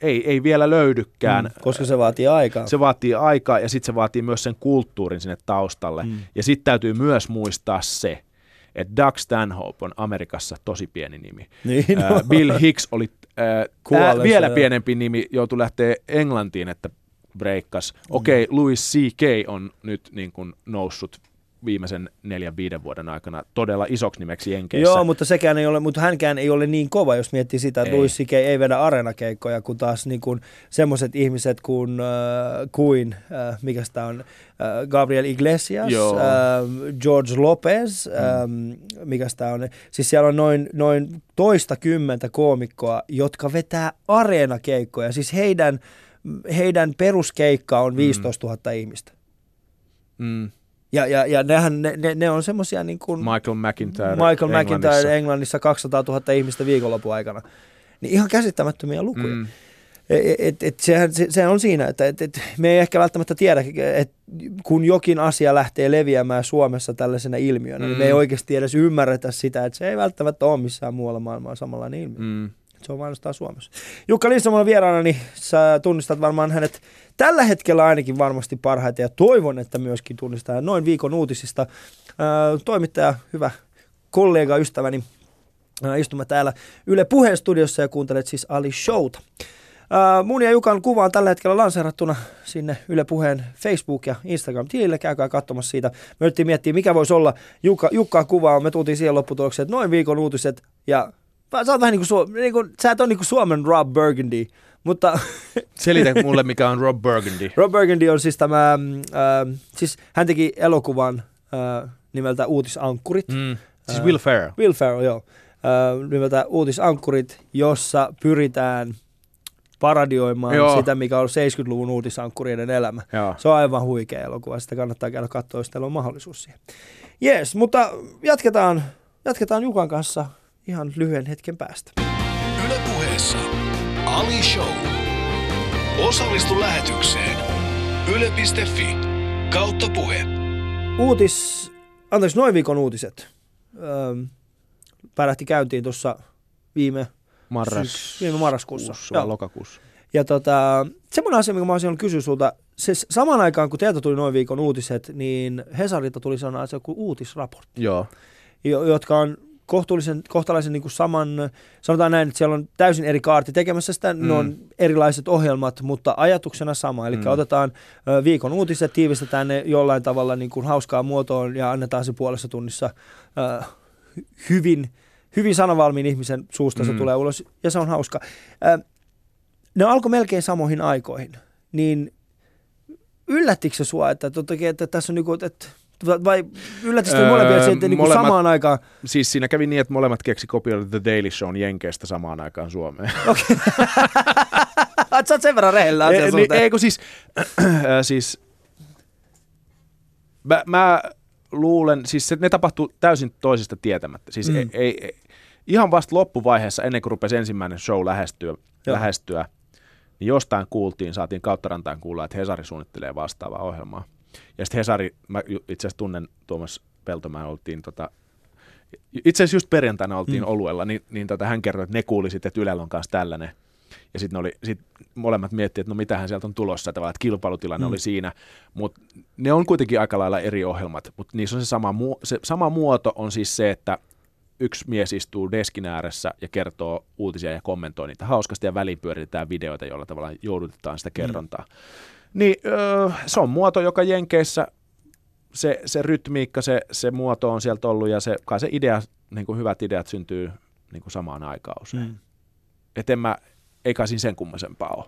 ei, ei vielä löydykään. Mm. Koska se vaatii aikaa. Se vaatii aikaa ja sitten se vaatii myös sen kulttuurin sinne taustalle. Mm. Mm. Ja sitten täytyy myös muistaa se, että Doug Stanhope on Amerikassa tosi pieni nimi. Niin, no. Bill Hicks oli äh, Kuolleessa, ää, vielä pienempi nimi, joutui lähteä Englantiin, että breikkas. Okei, okay, Louis C.K. on nyt niin kuin noussut viimeisen neljän, viiden vuoden aikana todella isoksi nimeksi Jenkeissä. Joo, mutta sekään ei ole, mutta hänkään ei ole niin kova, jos miettii sitä, että Ei. Louis C.K. ei vedä areenakeikkoja, kun taas niin kuin semmoiset ihmiset kuin, äh, kuin äh, mikä sitä on, äh, Gabriel Iglesias, Joo. äh, George Lopez, mm. äh, mikä sitä on, siis siellä on noin, noin toista kymmentä koomikkoa, jotka vetää areenakeikkoja, siis heidän, heidän peruskeikka on 15 000 ihmistä. mm, Ja, ja, ja nehän, ne, ne, ne on semmoisia niin kuin... Michael McIntyre Michael Englannissa. McIntyre Englannissa 200 000 ihmistä viikonlopun aikana. Niin ihan käsittämättömiä lukuja. Mm. Mm, Et, et sehän, se, se on siinä, että et, et me ei ehkä välttämättä tiedä, että kun jokin asia lähtee leviämään Suomessa tällaisena ilmiönä, mm. niin me ei Mm. oikeasti edes ymmärretä sitä, että se ei välttämättä ole missään muualla maailmaa samanlainen ilmiö. Mm. Se on ainoastaan Suomessa. Jukka Lindström on vieraana, niin sä tunnistat varmaan hänet tällä hetkellä ainakin varmasti parhaiten ja toivon, että myöskin tunnistaa noin viikon uutisista. Toimittaja, hyvä kollega, ystäväni, istumme täällä Yle Puheen studiossa ja kuuntelet siis Ali Showta. Mun ja Jukan kuva on tällä hetkellä lanseerattuna sinne Yle Puheen Facebook- ja Instagram-tilille. Käykää katsomassa siitä. Me yritettiin miettiä, mikä voisi olla Jukka, Jukkaa kuvaa. Me tultiin siihen lopputulokseen, että noin viikon uutiset ja Sä oot vähän niin kuin, niin kuin sä et ole niin kuin Suomen Rob Burgundy, mutta Selitä mulle, mikä on Rob Burgundy. Rob Burgundy on siis tämä, äh, siis hän teki elokuvan äh, nimeltä Uutisankkurit. Mm. Siis Ää. Will Ferrell. Will Ferrell, joo. Äh, nimeltä Uutisankkurit, jossa pyritään paradioimaan. Joo. sitä, mikä on 70-luvun uutisankkurien elämä. Joo. Se on aivan huikea elokuva, sitä kannattaa käydä katsoa, jos teillä on mahdollisuus siihen. Jees, mutta jatketaan, jatketaan Jukan kanssa ihan lyhyen hetken päästä. Ylepuheessa Ali Show. Osallistu lähetykseen yle.fi kautta puhe. Uutis, anteeksi, noin viikon uutiset öö, pärähti käyntiin tuossa viime, Marras... viime marraskuussa. Kuussa lokakuussa. Ja tota, semmoinen asia, mikä mä olisin kysyä sulta, siis samaan aikaan kun teiltä tuli noin viikon uutiset, niin Hesarilta tuli sellainen asia kuin uutisraportti, Joo. jo- jotka on kohtuullisen, kohtalaisen niin kuin saman, sanotaan näin, että siellä on täysin eri kaarti tekemässä sitä, mm. ne on erilaiset ohjelmat, mutta ajatuksena sama. Eli mm. otetaan ö, viikon uutiset, tiivistetään ne jollain tavalla niin kuin hauskaa muotoon ja annetaan se puolessa tunnissa ö, hyvin, hyvin sanavalmiin ihmisen suusta mm. se tulee ulos ja se on hauska. Ö, ne alkoi melkein samoihin aikoihin, niin yllättikö se sua, että, että, että tässä on niin kuin, että vai yllätistä öö, molempia että niin molemmat, samaan aikaan? Siis siinä kävi niin, että molemmat keksi kopioida The Daily Shown Jenkeistä samaan aikaan Suomeen. Okei. Okay. Sä oot sen verran rehellä ei, niin, ei, kun siis, äh, siis mä, mä luulen, siis se, ne tapahtuu täysin toisesta tietämättä. Siis mm. ei, ei, ihan vasta loppuvaiheessa, ennen kuin rupesi ensimmäinen show lähestyä, lähestyä niin jostain kuultiin, saatiin kautta kuulla, että Hesari suunnittelee vastaavaa ohjelmaa. Ja sitten Hesari, mä itse asiassa tunnen Tuomas Peltomäen, oltiin tota, itse asiassa just perjantaina oltiin mm. oluella, niin, niin tota, hän kertoi, että ne kuuli sitten, että Ylellä on kanssa tällainen. Ja sitten oli, sit molemmat miettivät, että no mitähän sieltä on tulossa, tavallaan, että kilpailutilanne mm. oli siinä. Mutta ne on kuitenkin aika lailla eri ohjelmat, mutta niissä on se sama, mu- se sama muoto on siis se, että yksi mies istuu deskin ääressä ja kertoo uutisia ja kommentoi niitä hauskasti ja väliin pyöritetään videoita, joilla tavallaan joudutetaan sitä mm. kerrontaa. Mm. Niin öö, se on muoto, joka Jenkeissä, se, se rytmiikka, se, se muoto on sieltä ollut ja se, kai se idea, niin kuin hyvät ideat syntyy niin kuin samaan aikaan usein. Mm. Et en mä, ei kai siinä sen kummasempaa ole.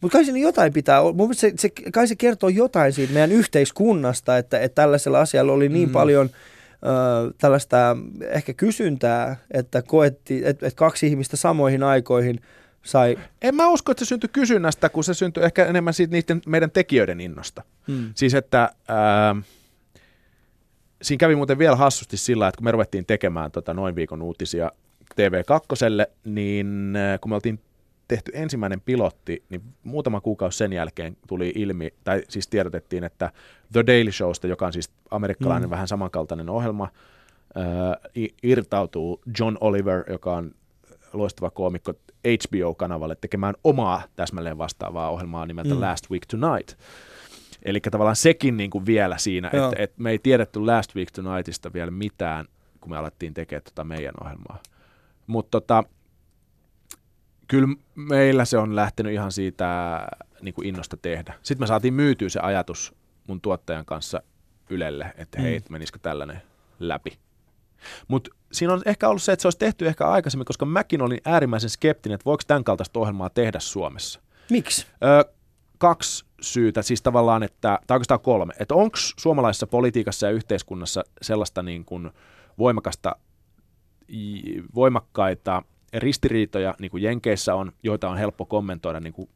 Mutta kai siinä jotain pitää olla. Mun se, se, kai se kertoo jotain siitä meidän yhteiskunnasta, että, että tällaisella asialla oli niin mm. paljon ö, tällaista ehkä kysyntää, että koetti, että, että kaksi ihmistä samoihin aikoihin – sai... En mä usko, että se syntyi kysynnästä, kun se syntyi ehkä enemmän siitä niiden meidän tekijöiden innosta. Hmm. Siis että ää, siinä kävi muuten vielä hassusti sillä, että kun me ruvettiin tekemään tota noin viikon uutisia TV2, niin kun me oltiin tehty ensimmäinen pilotti, niin muutama kuukausi sen jälkeen tuli ilmi, tai siis tiedotettiin, että The Daily Showsta, joka on siis amerikkalainen mm. vähän samankaltainen ohjelma, äh, irtautuu John Oliver, joka on loistava koomikko HBO-kanavalle tekemään omaa täsmälleen vastaavaa ohjelmaa nimeltä mm. Last Week Tonight. Eli tavallaan sekin niin kuin vielä siinä, että, että me ei tiedetty Last Week Tonightista vielä mitään, kun me alettiin tekemään tota meidän ohjelmaa. Mutta tota, kyllä meillä se on lähtenyt ihan siitä niin kuin innosta tehdä. Sitten me saatiin myytyä se ajatus mun tuottajan kanssa Ylelle, että hei, mm. menisikö tällainen läpi. Mutta siinä on ehkä ollut se, että se olisi tehty ehkä aikaisemmin, koska mäkin olin äärimmäisen skeptinen, että voiko tämän kaltaista ohjelmaa tehdä Suomessa. Miksi? Öö, kaksi syytä, siis tavallaan, että, tai oikeastaan kolme, että onko suomalaisessa politiikassa ja yhteiskunnassa sellaista niin kuin voimakasta, voimakkaita ristiriitoja, niin kuin Jenkeissä on, joita on helppo kommentoida, niin kuin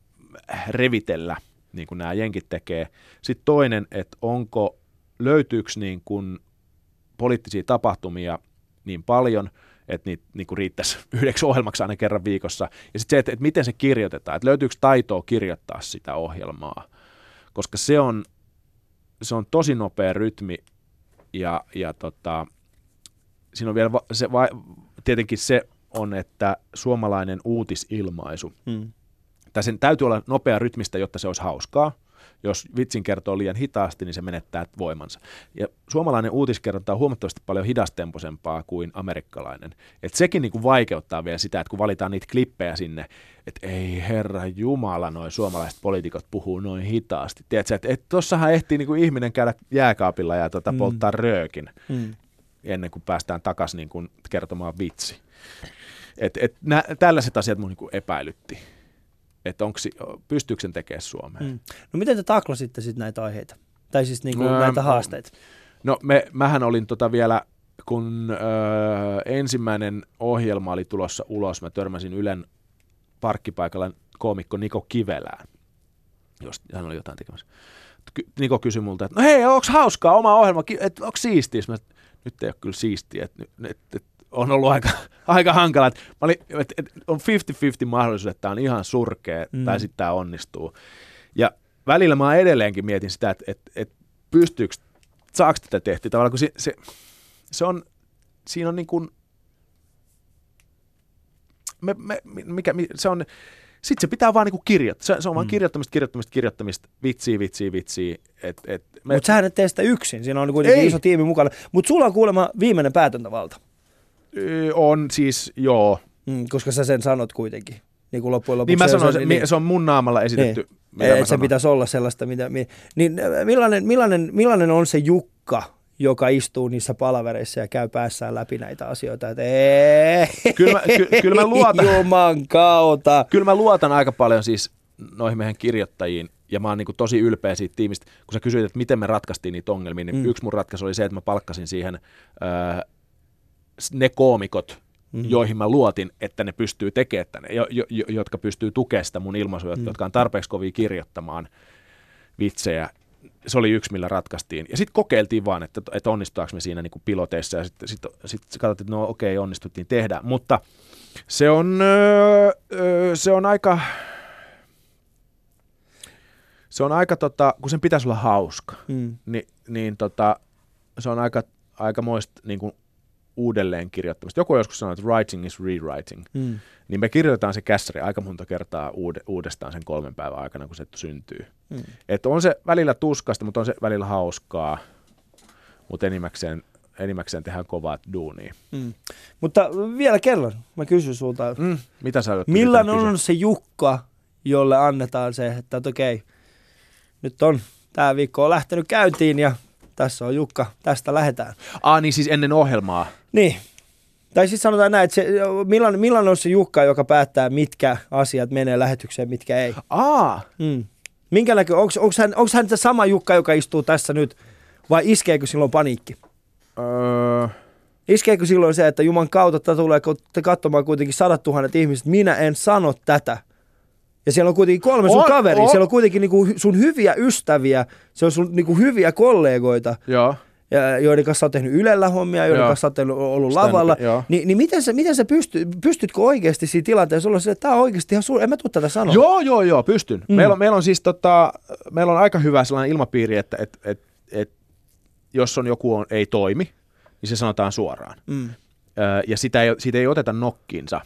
revitellä, niin kuin nämä Jenkit tekee. Sitten toinen, että onko, löytyykö niin kuin poliittisia tapahtumia niin paljon, että niitä niin kuin riittäisi yhdeksi ohjelmaksi aina kerran viikossa. Ja sitten se, että, että miten se kirjoitetaan, että löytyykö taitoa kirjoittaa sitä ohjelmaa, koska se on, se on tosi nopea rytmi ja, ja tota, siinä on vielä va, se, va, tietenkin se on, että suomalainen uutisilmaisu, hmm. tai sen täytyy olla nopea rytmistä, jotta se olisi hauskaa, jos vitsin kertoo liian hitaasti, niin se menettää voimansa. Ja suomalainen uutiskerronta on huomattavasti paljon hidastemposempaa kuin amerikkalainen. Et sekin niin kuin vaikeuttaa vielä sitä, että kun valitaan niitä klippejä sinne, että ei herra jumala, noin suomalaiset poliitikot puhuu noin hitaasti. Tiedätkö, että et tossahan ehtii niin kuin ihminen käydä jääkaapilla ja tota, mm. polttaa röökin mm. ennen kuin päästään takaisin niin kuin kertomaan vitsi. Et, et nä, tällaiset asiat mun niin kuin epäilytti että onko, pystyykö sen tekemään Suomeen. Mm. No miten te taklasitte sitten näitä aiheita? Tai siis niin kuin öö, näitä haasteita? No me, mähän olin tota vielä, kun öö, ensimmäinen ohjelma oli tulossa ulos, mä törmäsin Ylen parkkipaikalla koomikko Niko Kivelään, jos hän oli jotain tekemässä. Niko kysyi multa, että no hei, onko hauskaa oma ohjelma, että onko siistiä? Mä, nyt ei ole kyllä siistiä, että, että, että on ollut aika, aika hankala. Että mä olin, että, että on 50-50 mahdollisuus, että tämä on ihan surkea mm. tai sitten tämä onnistuu. Ja välillä mä edelleenkin mietin sitä, että, että, että pystyykö, saako tätä tehtyä. Tavallaan kun se, se, se on, siinä on niin kuin, me, me, mikä, se on, sitten se pitää vaan niinku kirjoittaa. Se, se on vaan mm. kirjoittamista, kirjoittamista, kirjoittamista, vitsiä, vitsiä, vitsiä. Et, et Mutta sähän et tee sitä yksin, siinä on kuitenkin Ei. iso tiimi mukana. Mutta sulla on kuulemma viimeinen päätäntävalta. On siis, joo. Mm, koska sä sen sanot kuitenkin. Niin kuin loppujen lopuksi. Niin mä sanoin, se, se, niin, se on mun naamalla esitetty. Niin. mitä että se pitäisi olla sellaista, mitä, mi, niin äh, millainen, millainen, millainen on se Jukka, joka istuu niissä palavereissa ja käy päässään läpi näitä asioita, että Kyllä mä- ky- kyllä mä luotan. Juman kautta. Kyllä mä luotan aika paljon siis noihin meidän kirjoittajiin, ja mä oon niin tosi ylpeä siitä tiimistä. Kun sä kysyit, että miten me ratkaistiin niitä ongelmia, niin Mm. yksi mun ratkaisu oli se, että mä palkkasin siihen öö, ne koomikot, Mm. joihin mä luotin, että ne pystyy tekemään tänne, jo, jo, jo- jotka pystyy tukemaan sitä mun ilmaisua, Mm. jotka on tarpeeksi kovia kirjoittamaan vitsejä. Se oli yksi, millä ratkaistiin. Ja sitten kokeiltiin vaan, että, että onnistuaanko me siinä niin kuin piloteissa, ja sitten sit, sit katsottiin, että no okei, onnistuttiin tehdä. Mutta se on, öö, öö, se on aika, se on aika, tota, kun sen pitäisi olla hauska, Mm. niin, niin tota, se on aika, aika moista niin kuin uudelleen kirjoittamista. Joku on joskus sanonut, että writing is rewriting. Mm. Niin me kirjoitetaan se kässäri aika monta kertaa uude, uudestaan sen kolmen päivän aikana, kun se syntyy. Mm. Että on se välillä tuskasta, mutta on se välillä hauskaa, mutta enimmäkseen, enimmäkseen tehdään kovaa duunia. Mm. Mutta vielä kerran, mä kysyn sulta, Mm, mitä sä olet yrittänyt on se Jukka, jolle annetaan se, että okei, nyt on, tämä viikko on lähtenyt käyntiin ja tässä on Jukka, tästä lähdetään. Ah, niin siis ennen ohjelmaa. Niin. Tai sitten sanotaan näin, että se, millainen, millainen on se Jukka, joka päättää, mitkä asiat menee lähetykseen, mitkä ei. Aa, Mm. Minkä näkö, onko hän, onks hän se sama Jukka, joka istuu tässä nyt, vai iskeekö silloin paniikki? öö, Iskeekö silloin se, että Juman kautta tulee katsomaan kuitenkin sadat tuhannet ihmiset, minä en sano tätä. Ja siellä on kuitenkin kolme sun On, on. siellä on kuitenkin niinku sun hyviä ystäviä, se on sun niinku hyviä kollegoita, joo. ja joiden kanssa oot tehnyt Ylellä hommia, joiden Joo. kanssa oot tehnyt- ollut Stand-up, lavalla. joo. Ni, niin miten sä, miten sä pysty, pystytkö oikeasti siinä tilanteessa olla sille, että tämä on oikeasti ihan suuri, en mä tuu tätä sanoa. Joo, joo, joo, pystyn. Mm. Meillä, on, meillä on siis tota, meillä on aika hyvä sellainen ilmapiiri, että et, et, et, jos on joku on, ei toimi, niin se sanotaan suoraan. Mm. Öö, ja sitä ei, siitä ei oteta nokkiinsa,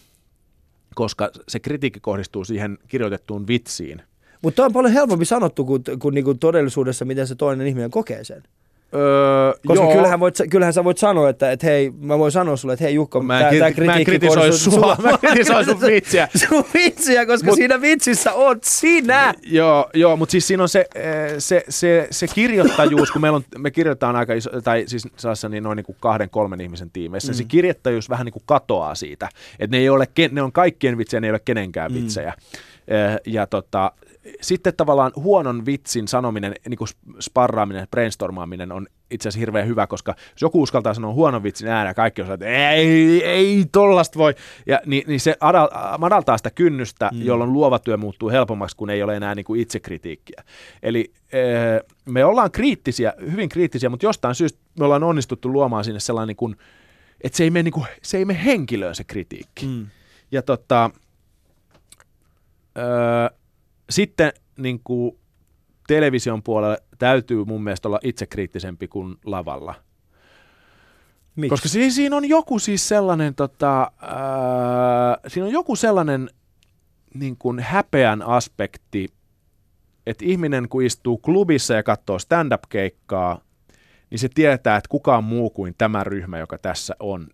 koska se kritiikki kohdistuu siihen kirjoitettuun vitsiin. Mutta on paljon helpompi sanottu kuin, kuin niinku todellisuudessa, miten se toinen ihminen kokee sen. Öö, Koska joo, kyllähän, voit, kyllähän sä voit sanoa, että, että hei, mä voin sanoa sulle, että hei Jukka, Mä en, tää, kriti- tää mä en kritiikki kritisoi sua, sulla. mä kritisoin sun vitsiä. sun vitsiä, koska Mut, siinä vitsissä oot sinä. Joo, joo mutta siis siinä on se, eh, se, se, se kirjoittajuus, kun meillä on, me kirjoitetaan aika iso, tai siis sellaisessa niin noin niin kuin kahden, kolmen ihmisen tiimeissä, mm. se kirjoittajuus vähän niin kuin katoaa siitä. Että ne, ei ole, ne on kaikkien vitsejä, ne ei ole kenenkään Mm. vitsejä. Eh, Ja tota, sitten tavallaan huonon vitsin sanominen, niin kuin sparraaminen, brainstormaaminen on itse asiassa hirveän hyvä, koska jos joku uskaltaa sanoa huonon vitsin ääneen, kaikki on että ei, ei tollasta voi. Ja, niin, niin se adal- madaltaa sitä kynnystä, mm. jolloin luova työ muuttuu helpommaksi, kun ei ole enää niin kuin itsekritiikkiä. Eli eh, me ollaan kriittisiä, hyvin kriittisiä, mutta jostain syystä me ollaan onnistuttu luomaan sinne sellainen, niin kuin, että se ei mene, niin kuin, se ei mene henkilöön se kritiikki. Mm. Ja tota, öö, sitten niin kuin television puolella täytyy mun mielestä olla itsekriittisempi kuin lavalla. Miksi? Koska si- siinä on joku siis sellainen, tota, öö, siinä on joku sellainen niin kuin häpeän aspekti, että ihminen kun istuu klubissa ja katsoo stand-up-keikkaa, niin se tietää, että kukaan muu kuin tämä ryhmä, joka tässä on,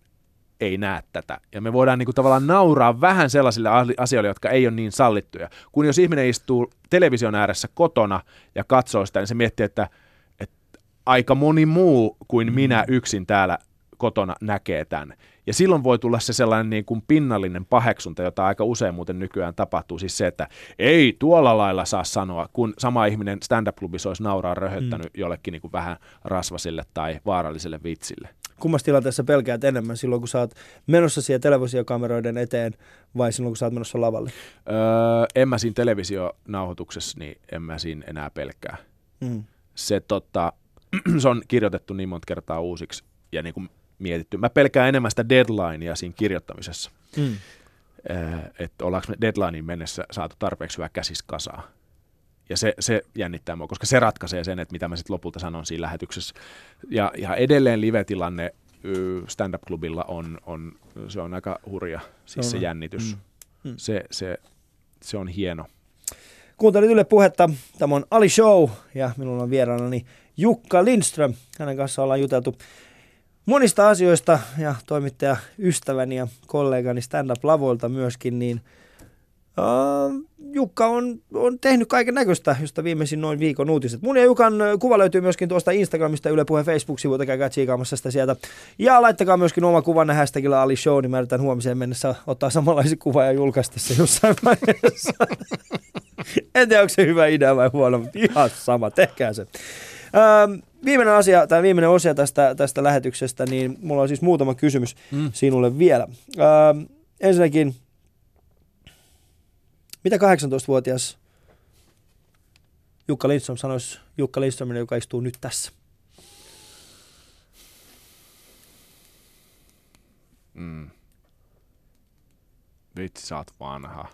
ei näe tätä. Ja me voidaan niin kuin tavallaan nauraa vähän sellaisille asioille, jotka ei ole niin sallittuja. Kun jos ihminen istuu television ääressä kotona ja katsoo sitä, niin se miettii, että, että aika moni muu kuin minä yksin täällä kotona näkee tämän. Ja silloin voi tulla se sellainen niin kuin pinnallinen paheksunta, jota aika usein muuten nykyään tapahtuu. Siis se, että ei tuolla lailla saa sanoa, kun sama ihminen stand-up-klubissa olisi nauraa röhöttänyt mm. jollekin niin kuin vähän rasvasille tai vaaralliselle vitsille. Kummassa tilanteessa pelkäät enemmän silloin, kun sä oot menossa siihen televisiokameroiden eteen vai silloin, kun sä oot menossa lavalle? Öö, en mä siinä televisionauhoituksessa, niin en mä siinä enää pelkää. Mm. Se, tota, se on kirjoitettu niin monta kertaa uusiksi ja niin kuin mietitty. Mä pelkään enemmän sitä deadlinea siinä kirjoittamisessa. Mm. Öö, että ollaanko me deadlineen mennessä saatu tarpeeksi hyvä käsis kasaan. Ja se, se jännittää mua, koska se ratkaisee sen, että mitä mä sitten lopulta sanon siinä lähetyksessä. Ja, ja edelleen live-tilanne stand-up-klubilla on, on, se on aika hurja, siis on. se jännitys. Mm. Mm. Se, se, se on hieno. Kuuntelit Yle Puhetta. Tämä on Ali Show ja minulla on vieraanani Jukka Lindström. Hänen kanssa ollaan juteltu monista asioista ja toimittaja ystäväni ja kollegani stand-up-lavoilta myöskin, niin Jukka on, on tehnyt kaiken näköistä, josta viimeisin noin viikon uutiset. Mun ja Jukan kuva löytyy myöskin tuosta Instagramista Yle Puheen Facebook-sivulta, käykää tsiikaamassa sitä sieltä. Ja laittakaa myöskin oma kuvanne hashtagilla Ali Show, niin mä yritän huomiseen mennessä ottaa samanlaisen kuvan ja julkaista se jossain vaiheessa. en tiedä, onko se hyvä idea vai huono, mutta ihan sama, tehkää se. Ähm, viimeinen asia, tai viimeinen osia tästä, tästä lähetyksestä, niin mulla on siis muutama kysymys mm. sinulle vielä. Ähm, ensinnäkin, mitä 18-vuotias Jukka Lindström sanoisi Jukka Lindströmille, joka istuu nyt tässä? Mm. Vitsi, sä oot vanha.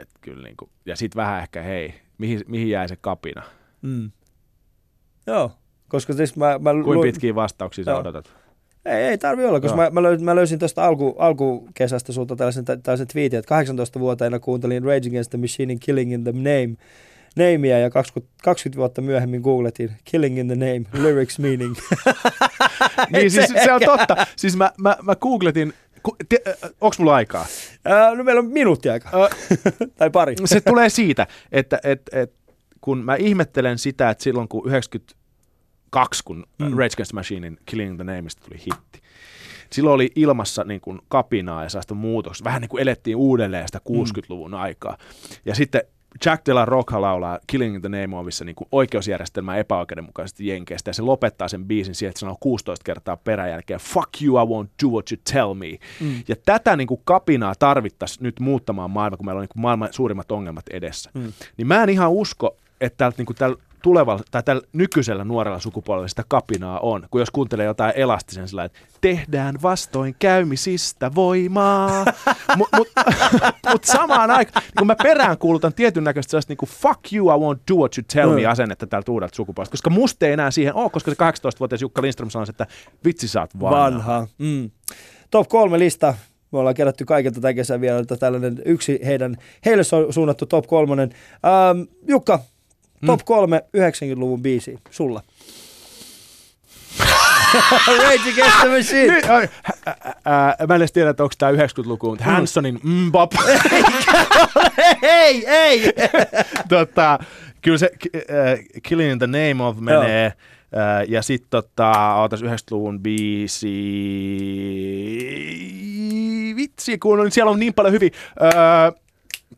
Et kyllä niinku, ja sit vähän ehkä, hei, mihin, mihin jäi se kapina? Mm. Joo, koska siis mä... mä Kuinka lu- pitkiä vastauksia sä odotat? Ei, ei tarvi olla, koska mä, mä, löysin, mä löysin tuosta alku, alkukesästä sulta tällaisen, tällaisen tweetin, että 18-vuotiaana kuuntelin Rage Against the Machine Killing in the Name, nameia ja 20, 20 vuotta myöhemmin googletin Killing in the Name, lyrics meaning. niin siis se on totta. Siis mä, mä, mä googletin Onko mulla aikaa? Ää, no meillä on minuutti aikaa. tai pari. Se tulee siitä, että et, et, kun mä ihmettelen sitä, että silloin kun 92, kun mm. Rage Against the Machinein Killing the Nameista tuli hitti, silloin oli ilmassa niin kuin kapinaa ja sellaista muutosta. Vähän niin kuin elettiin uudelleen sitä 60-luvun mm. aikaa. Ja sitten Jack de la Rocca laulaa Killing in the Name ofissa niin oikeusjärjestelmää epäoikeudenmukaisesti Jenkeistä ja se lopettaa sen biisin siihen, että sanoo 16 kertaa peräjälkeen Fuck you, I won't do what you tell me. Mm. Ja tätä niin kuin kapinaa tarvittaisiin nyt muuttamaan maailma, kun meillä on niin kuin maailman suurimmat ongelmat edessä. Mm. Niin mä en ihan usko, että täältä niin kuin tällä tulevalla tai tällä nykyisellä nuorella sukupolvella sitä kapinaa on, kun jos kuuntelee jotain elastisen sillä, että tehdään vastoin käymisistä voimaa, mutta mut, mut samaan aikaan, kun mä perään kuulutan tietyn näköistä sellaista niin kuin fuck you, I won't do what you tell me mm. asennetta tältä uudelta sukupolvelta, koska musta ei enää siihen ole, koska se 18-vuotias Jukka Lindström sanoi, että vitsi sä oot vanha. vanha. Mm. Top kolme lista, me ollaan kerätty kaikilta tätä kesää vielä että tällainen yksi heidän, heille suunnattu top kolmonen. Ähm, Jukka, Top mm. kolme 90-luvun biisi, sulla. Rage Against the Machine. Nyt, ä, ä, ä, mä en edes tiedä, että onko tämä 90-luku, mutta mm. Hansonin mbop. ei, ei. tota, kyllä se uh, Killing in the Name of menee. Uh, ja sitten tota, ootas 90-luvun biisi, vitsi, kun siellä on niin paljon hyviä. Uh,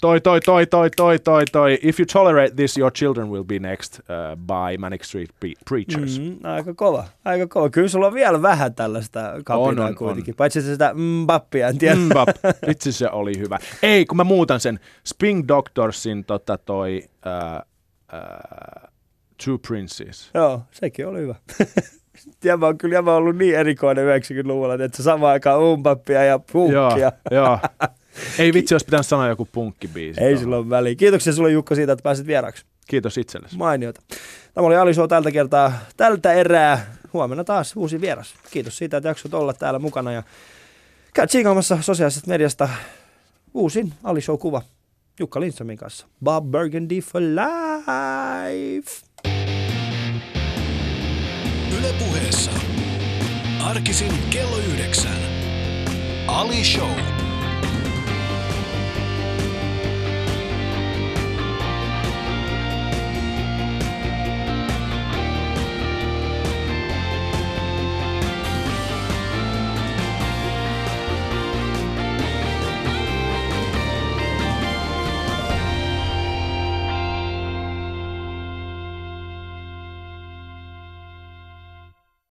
toi, toi, toi, toi, toi, toi, toi. If you tolerate this, your children will be next uh, by Manic Street Pre- Preachers. Mm, aika kova, aika kova. Kyllä sulla on vielä vähän tällaista kapinaa on, on, kuitenkin. On. Paitsi sitä mbappia, en tiedä. Mbap. Itse se oli hyvä. Ei, kun mä muutan sen. Spring Doctorsin tota toi... Uh, uh, Two Princes. Joo, sekin oli hyvä. Jämä on kyllä jämä ollut niin erikoinen 90-luvulla, että se sama aikaan umbappia ja punkkia. Joo, joo. Ei vitsi, jos pitäisi sanoa joku punkkibiisi. Ei sillä ole väliä. Kiitoksia sulle Jukka siitä, että pääsit vieraksi. Kiitos itsellesi. Mainiota. Tämä oli Ali Show tältä kertaa, tältä erää. Huomenna taas uusi vieras. Kiitos siitä, että jaksot olla täällä mukana. Ja käy tsiikaamassa sosiaalisesta mediasta uusin Ali Show-kuva Jukka Lindströmin kanssa. Bob Burgundy for life. Yle puheessa. Arkisin kello yhdeksän. Ali Show.